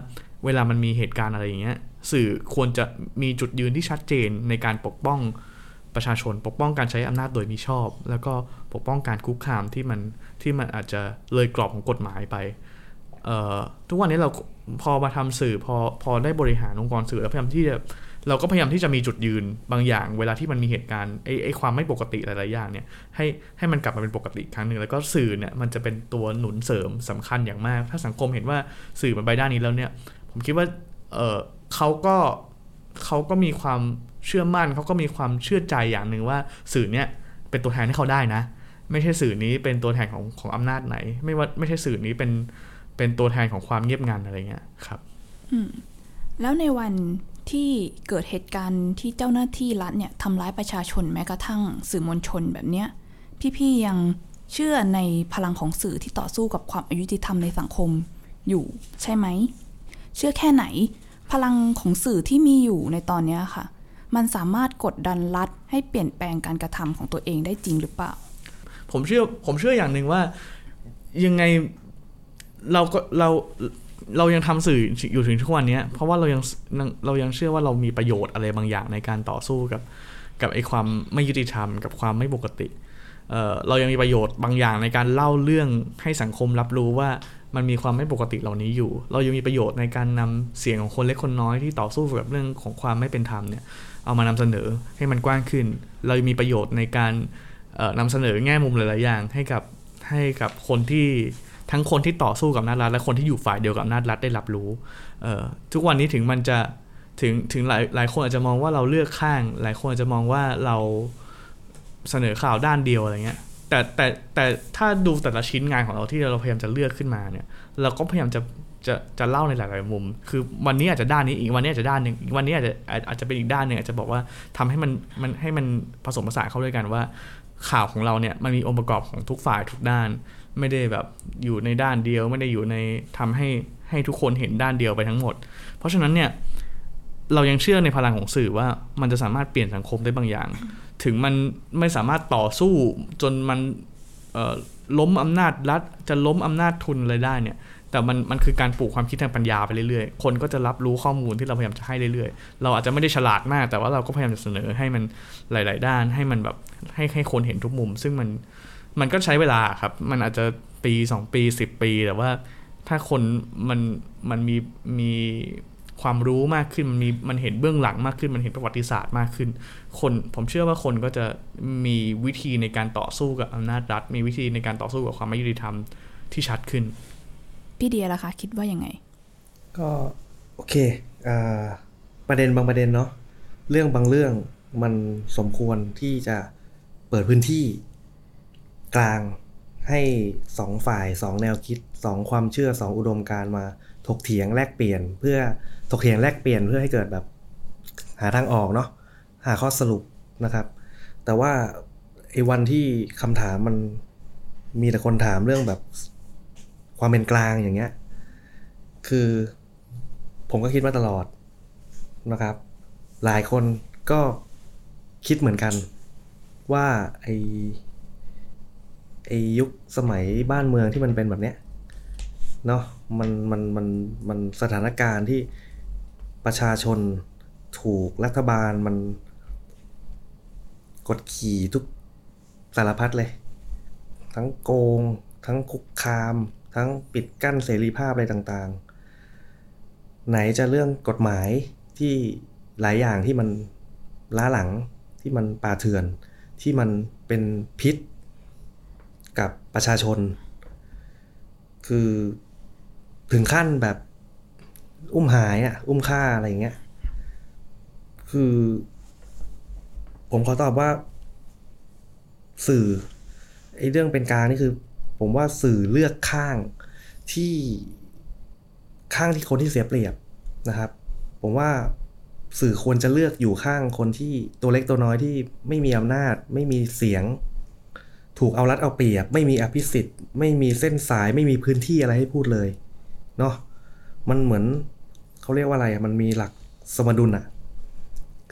เวลามันมีเหตุการณ์อะไรอย่างเงี้ยสื่อควรจะมีจุดยืนที่ชัดเจนในการปกป้องประชาชนปกป้องการใช้อำนาจโดยมิชอบ แล้วก็ปกป้องการคุกคามที่มันที่มันอาจจะเลยกรอบของกฎหมายไปทุกวันนี้เราพอมาทำสื่อพอพอได้บริหารองค์กรสื่อแล้วพยายามที่จะเราก็พยายามที่จะมีจุดยืนบางอย่าง เวลาที่มันมีเหตุการณ์ไอ้ไอ้ความไม่ปกติหลายๆอย่างเนี่ยให้ให้มันกลับมาเป็นปกติครั้งหนึ่งแล้วก็สื่อเนี่ยมันจะเป็นตัวหนุนเสริมสำคัญอย่างมาก ถ้าสังคมเห็นว่าสื่อมันไปด้านนี้แล้วเนี่ย ผมคิดว่าเออเขาก็เขาก็มีความเชื่อมั่นเขาก็มีความเชื่อใจอย่างหนึ่งว่าสื่อเนี่ยเป็นตัวแทนให้เขาได้นะ ไม่ใช่สื่อนี้เป็นตัวแทนของของอำนาจไหน ไม่ว่าไม่ใช่สื่อนี้เป็นเป็นตัวแทนของความเงียบงันอะไรเงี้ยครับอืมแล้วในวันที่เกิดเหตุการณ์ที่เจ้าหน้าที่รัฐเนี่ยทำร้ายประชาชนแม้กระทั่งสื่อมวลชนแบบเนี้ยพี่ๆยังเชื่อในพลังของสื่อที่ต่อสู้กับความอายุติธรรมในสังคมอยู่ใช่ไหม เชื่อแค่ไหน พลังของสื่อที่มีอยู่ในตอนนี้ค่ะ มันสามารถกดดันรัฐให้เปลี่ยนแปลงการกระทำของตัวเองได้จริงหรือเปล่า ผมเชื่อผมเชื่ออย่างหนึ่งว่ายังไงเราก็เราเรายังทำสื่ออยู่ถึงทุกวันนี้เพราะว่าเรายังเรายังเชื่อว่าเรามีประโยชน์อะไรบางอย่างในการต่อสู้กับกับไอ้ความไม่ยุติธรรมกับความไม่ปกติเเรายังมีประโยชน์บางอย่างในการเล่าเรื่องให้สังคมรับรู้ว่า มันมีความไม่ปกติเหล่านี้อยู่ เรายังมีประโยชน์ในการนำเสียงของคนเล็กคนน้อยที่ต่อสู้กับเรื่องของความไม่เป็นธรรมเนี่ยเอามานำเสนอให้มันกว้างขึ้น เรายังมีประโยชน์ในการนำเสนอแง่มุมหลาย ๆ อย่าง ให้กับให้กับคนที่ทั้งคนที่ต่อสู้กับนารัฐและคนที่อยู่ฝ่ายเดียวกับนารัฐได้รับรู้ ทุกวันนี้ถึงมันจะถึงถึงหลายหลายคนอาจจะมองว่าเราเลือกข้าง หลายคนอาจจะมองว่าเราเสนอข่าวด้านเดียวอะไรเงี้ย แต่แต่แต่ถ้าดูแต่ละชิ้นงานของเราที่เราพยายามจะเลือกขึ้นมาเนี่ยเราก็พยายามจะจะจะเล่าในหลาย ๆ มุม คือวันนี้อาจจะด้านนี้อีกวันนี้อาจจะด้านหนึ่งอีกวันนี้อาจจะอาจจะเป็นอีกด้านหนึ่งอาจจะบอกว่าทำให้มันมันให้มันผสมผสานเข้าด้วยกันว่า ข่าวของเราเนี่ยมันมีองค์ประกอบของทุกฝ่ายทุกด้าน ไม่ได้แบบอยู่ในด้านเดียว ไม่ได้อยู่ในทำให้ให้ทุกคนเห็นด้านเดียวไปทั้งหมด เพราะฉะนั้นเนี่ยเรายังเชื่อในพลังของสื่อว่ามันจะสามารถเปลี่ยนสังคมได้บางอย่าง ถึงมันไม่สามารถต่อสู้จนมันล้มอำนาจรัฐจะล้มอำนาจทุนอะไรได้เนี่ย แต่มันมันคือการปลูกความคิดทางปัญญาไปเรื่อยๆ คนก็จะรับรู้ข้อมูลที่เราพยายามจะให้เรื่อยๆ เราอาจจะไม่ได้ฉลาดมาก แต่ว่าเราก็พยายามจะเสนอให้มันหลาย ๆ ด้านให้มันแบบให้ให้คนเห็นทุกมุม ซึ่งมันมันก็ใช้เวลาครับ มันอาจจะปีสองปีสิบปี แต่ว่าถ้าคนมันมันมีมี ความรู้มากขึ้นมันมีมันเห็นเบื้องหลังมากขึ้น มันเห็นประวัติศาสตร์มากขึ้น คนผมเชื่อว่าคนก็จะมีวิธีในการต่อสู้กับอำนาจรัฐ มีวิธีในการต่อสู้กับความไม่ยุติธรรมที่ชัดขึ้น พี่เดียล่ะคะคิดว่ายังไง ก็โอเคอประเด็นบางประเด็นเนาะเรื่องบางเรื่องมันสมควรที่จะเปิดพื้นที่กลางให้สองฝ่ายสองแนวคิดสองความเชื่อสองอุดมการมา ถกเถียงแลกเปลี่ยน เพื่อถกเถียงแลกเปลี่ยนเพื่อให้เกิดแบบหาทางออกเนาะหาข้อสรุปนะครับ แต่ว่าไอ้วันที่คำถามมันมีแต่คนถามเรื่องแบบความเป็นกลางอย่างเงี้ย คือผมก็คิดมาตลอดนะครับ หลายคนก็คิดเหมือนกัน ว่าไอไอยุคสมัยบ้านเมืองที่มันเป็นแบบเนี้ย เนาะมันมันมันมันสถานการณ์ที่ประชาชนถูกรัฐบาลมันกดขี่ทุกสารพัดเลย ทั้งโกง ทั้งคุกคาม ทั้งปิดกั้นเสรีภาพอะไรต่างๆ ไหนจะเรื่องกฎหมายที่หลายอย่างที่มันล้าหลังที่มันป่าเถื่อน ที่มันเป็นพิษกับประชาชน คือ ถึงขั้นแบบ อุ้มหายอะ อุ้มฆ่าอะไรอย่างเงี้ย คือ ผมขอตอบว่า สื่อไอ้เรื่องเป็นกลางนี่คือ ผมว่าสื่อเลือกข้างที่ข้างที่คนที่เสียเปรียบนะครับ ผมว่าสื่อควรจะเลือกอยู่ข้างคนที่ตัวเล็กตัวน้อยที่ไม่มีอำนาจ ไม่มีเสียง ถูกเอารัดเอาเปรียบ ไม่มีอภิสิทธิ์ ไม่มีเส้นสายไม่มีพื้นที่อะไรให้พูดเลย เนาะมันเหมือนเขาเรียกว่าอะไรอะมันมีหลักสมดุลอะ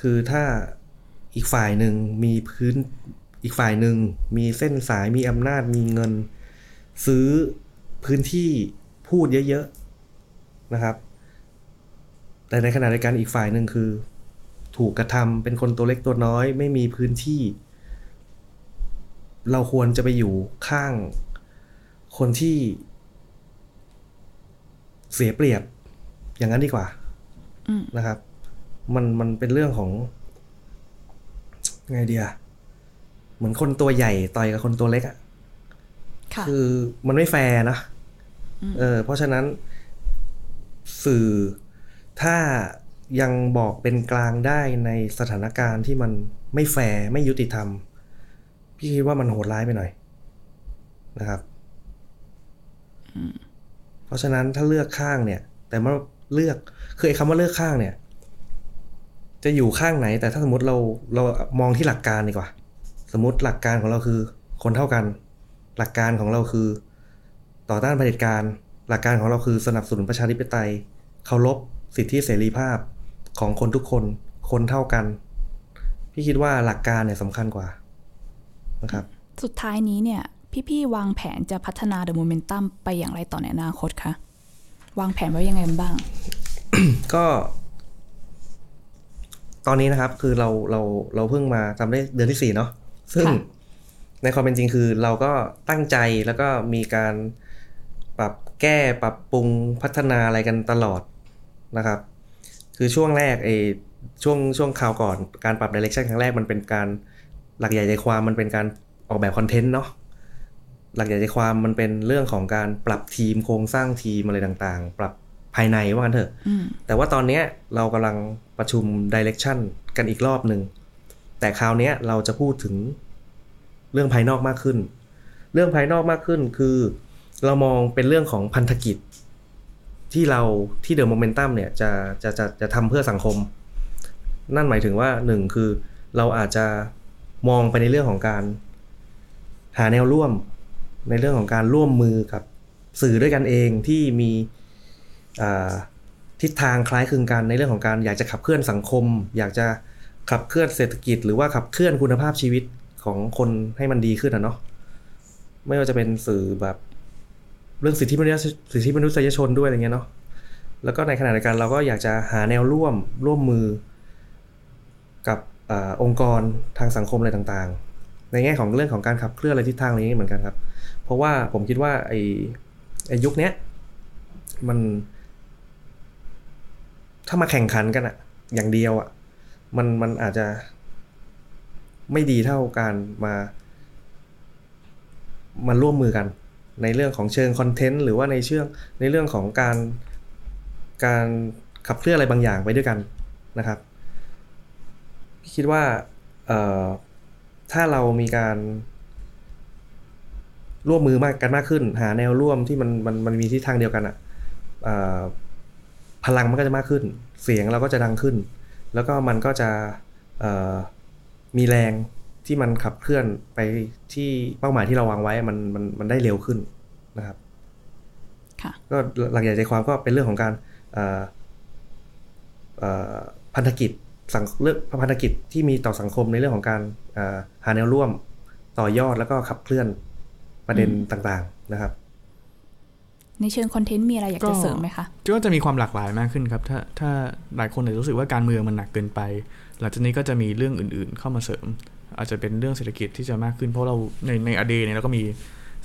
คือถ้าอีกฝ่ายหนึ่งมีพื้นอีกฝ่ายหนึ่งมีเส้นสายมีอำนาจมีเงิน ซื้อพื้นที่พูดเยอะๆนะครับ แต่ในขณะเดียวกันอีกฝ่ายหนึ่งคือ ถูกกระทำเป็นคนตัวเล็กตัวน้อย ไม่มีพื้นที่ เราควรจะไปอยู่ข้างคนที่ เสียเปรียบอย่างนั้นดีกว่าอืมนะครับ มันมันเป็นเรื่องของ ไงเดียเหมือนคนตัวใหญ่ต่อยกับคนตัวเล็กอะค่ะ คือมันไม่แฟร์นะเออ เพราะฉะนั้น สื่อถ้ายังบอกเป็นกลางได้ในสถานการณ์ที่มันไม่แฟร์ไม่ยุติธรรม พี่คิดว่ามันโหดร้ายไปหน่อยนะครับ เพราะฉะนั้นถ้าเลือกข้างเนี่ย แต่ว่าเลือกคือไอ้คำว่าเลือกข้างเนี่ย จะอยู่ข้างไหน แต่ถ้าสมมติเราเรามองที่หลักการดีกว่า สมมติหลักการของเราคือ คนเท่ากัน หลักการของเราคือ ต่อต้านเผด็จการ หลักการของเราคือสนับสนุนประชาธิปไตยเคารพสิทธิเสรีภาพของคนทุกคน คนเท่ากัน พี่คิดว่าหลักการเนี่ยสำคัญกว่านะครับ สุดท้ายนี้เนี่ย พี่ๆวางแผนจะพัฒนา The Momentum ไปอย่างไรต่อในอนาคตคะวางแผนไว้ยังไงบ้าง ก็ ตอนนี้นะครับ คือเราเราเราเพิ่งมาทำได้เดือนที่สี่เนาะซึ่งค่ะในความเป็นจริงคือเราก็ตั้งใจแล้วก็มีการปรับแก้ปรับปรุงพัฒนาอะไรกันตลอดนะครับ คือช่วงแรกไอช่วงช่วงข่าวก่อนการปรับดิเรกชันครั้งแรกมันเป็นการหลักใหญ่ใจความมันเป็นการออกแบบคอนเทนต์เนาะ หลักใหญ่ใจความมันเป็นเรื่องของการปรับทีมโครงสร้างทีมอะไรต่างๆ ปรับภายในว่ากันเถอะอืมแต่ว่าตอนเนี้ยเรากำลังประชุมดิเรกชันกันอีกรอบหนึ่ง แต่คราวเนี้ยเราจะพูดถึงเรื่องภายนอกมากขึ้น เรื่องภายนอกมากขึ้นคือ เรามองเป็นเรื่องของพันธกิจ ที่เราที่เดอะโมเมนตัมเนี่ยจะจะจะจะทำเพื่อสังคม นั่นหมายถึงว่าหนึ่งคือเราอาจจะมองไปในเรื่องของการหาแนวร่วม ในเรื่องของการร่วมมือกับสื่อด้วยกันเองที่มีทิศทางคล้ายคลึงกันในเรื่องของการอยากจะขับเคลื่อนสังคม อยากจะขับเคลื่อนเศรษฐกิจ หรือว่าขับเคลื่อนคุณภาพชีวิตของคนให้มันดีขึ้นนะเนาะไม่ว่าจะเป็นสื่อแบบเรื่องสิทธิมนุษยสิทธิมนุษยชนด้วยอะไรเงี้ยเนาะแล้วก็ในขณะเดียวกันเราก็อยากจะหาแนวร่วมร่วมมือ กับอองค์กรทางสังคมอะไรต่างๆ ในแง่ของเรื่องของการขับเคลื่อนอะไรทิศทางอะไรนี้เหมือนกันครับ ราะว่าผมคิดว่าไอ้ไอยุคเนี้ยมัน ถ้ามาแข่งขันกันอะอย่างเดียวอะมันมันอาจจะไม่ดีเท่าการมามาร่วมมือกัน ในเรื่องของเชิงคอนเทนต์หรือว่าในเชื่องในเรื่องของการการขับเคลื่อนอะไรบางอย่างไปด้วยกันนะครับ คิดว่าถ้าเรามีการ ร่วมมือมากกันมากขึ้น หาแนวร่วมที่มันมันมันมีทิศทางเดียวกันอะอะพลังมันก็จะมากขึ้น เสียงเราก็จะดังขึ้น แล้วก็มันก็จะเอ่อมีแรงที่มันขับเคลื่อนไปที่เป้าหมายที่เราวางไว้มันมันมันได้เร็วขึ้นนะครับค่ะก็หลักใหญ่ใจความก็เป็นเรื่องของการเอ่อเอ่อพันธกิจสังเรื่องพันธกิจที่มีต่อสังคมในเรื่องของการเอ่อหาแนวร่วมต่อยอดแล้วก็ขับเคลื่อน ประเด็นต่างๆนะครับ ในเชิงคอนเทนต์มีอะไรอยากจะเสริมไหมคะก็จะมีความหลากหลายมากขึ้นครับถ้าถ้าหลายคนอาจจะรู้สึกว่าการเมืองมันหนักเกินไป หลังจากนี้ก็จะมีเรื่องอื่น ๆ เข้ามาเสริม อาจจะเป็นเรื่องเศรษฐกิจที่จะมากขึ้น เพราะเราในในอเดเนี่ยเราก็มี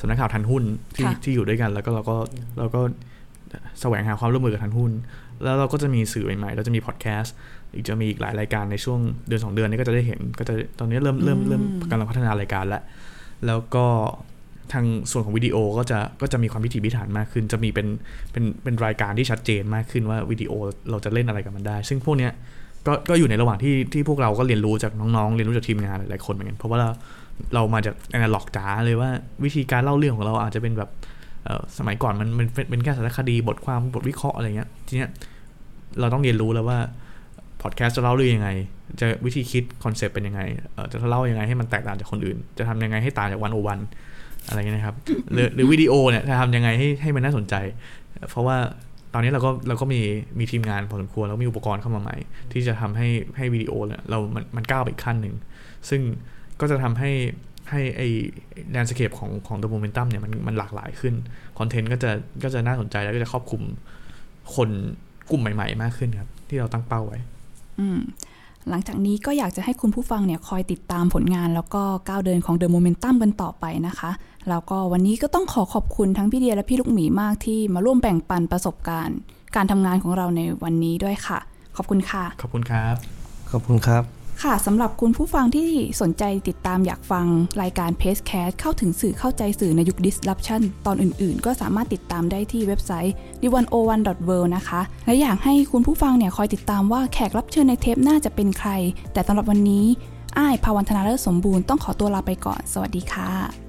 สำนักข่าวทันหุ้นที่ค่ะที่อยู่ด้วยกัน แล้วก็เราก็เราก็แสวงหาความร่วมมือกับทันหุ้น แล้วเราก็จะมีสื่อใหม่ๆ เราจะมีพอดแคสต์ อีกจะมีอีกหลายรายการในช่วงเดือนสองเดือนนี้ก็จะได้เห็น ก็จะตอนนี้เริ่มเริ่มเริ่มกำลังพัฒนารายการแล้ว แล้วก็ ทางส่วนของวิดีโอก็จะก็จะมีความพิถีพิถันมากขึ้น จะมีเป็นเป็นเป็นรายการที่ชัดเจนมากขึ้นว่าวิดีโอเราจะเล่นอะไรกับมันได้ ซึ่งพวกเนี้ยก็ก็อยู่ในระหว่างที่ที่พวกเราก็เรียนรู้จากน้องๆ เรียนรู้จากทีมงานหลายๆคนเหมือนกัน เพราะว่าเราเรามาจากแอนาล็อกจ๋าเลยว่าวิธีการเล่าเรื่องของเราอาจจะเป็นแบบสมัยก่อนมันมันเป็นเป็นแค่สารคดีบทความบทวิเคราะห์อะไรเงี้ยทีเนี้ยเราต้องเรียนรู้แล้วว่าพอดแคสต์จะเล่าเรื่องยังไง จะวิธีคิด concept เป็นยังไงจะเล่ายังไงให้มันแตกต่างจากคนอื่น จะทำยังไงให้ต่างจากวันโอวัน อะไรเงี้ยนะครับหรือหรือวิดีโอเนี่ยจะทำยังไงให้ให้มันน่าสนใจ เพราะว่าตอนนี้เราก็เราก็มีมีทีมงานพอสมควรแล้วมีอุปกรณ์เข้ามาใหม่ ที่จะทำให้ให้วิดีโอเนี่ยเรามันมันก้าวไปอีกขั้นหนึ่ง ซึ่งก็จะทำให้ให้ไอ้ landscape ของของตัวโมเมนตัมเนี่ยมันมันหลากหลายขึ้น คอนเทนต์ก็จะก็จะน่าสนใจแล้วก็จะครอบคลุมคนกลุ่มใหม่ ๆ มากขึ้นครับ ที่เราตั้งเป้าไว้ อืมหลังจากนี้ก็อยากจะให้คุณผู้ฟังเนี่ยคอยติดตามผลงานแล้วก็ก้าวเดินของ The Momentum กันต่อไปนะคะ แล้วก็วันนี้ก็ต้องขอขอบคุณทั้งพี่เดียและพี่ลูกหมีมากที่มาร่วมแบ่งปันประสบการณ์ การทำงานของเราในวันนี้ด้วยค่ะ ขอบคุณค่ะ ขอบคุณครับ ขอบคุณครับ ค่ะสำหรับคุณผู้ฟังที่สนใจติดตามอยากฟังรายการ p a c e c a s t เข้าถึงสื่อเข้าใจสื่อในยุค disruption ตอนอื่นๆ ก็สามารถติดตามได้ที่เว็บไซต์ d 1 0 1 w o r l d นะคะ และอยากให้คุณผู้ฟังเนี่ยคอยติดตามว่าแขกรับเชิญในเทปหน้าจะเป็นใคร แต่สำหรับวันนี้อ้ายภาวันธนาเลิศสมบูรณ์ต้องขอตัวลาไปก่อน สวัสดีค่ะ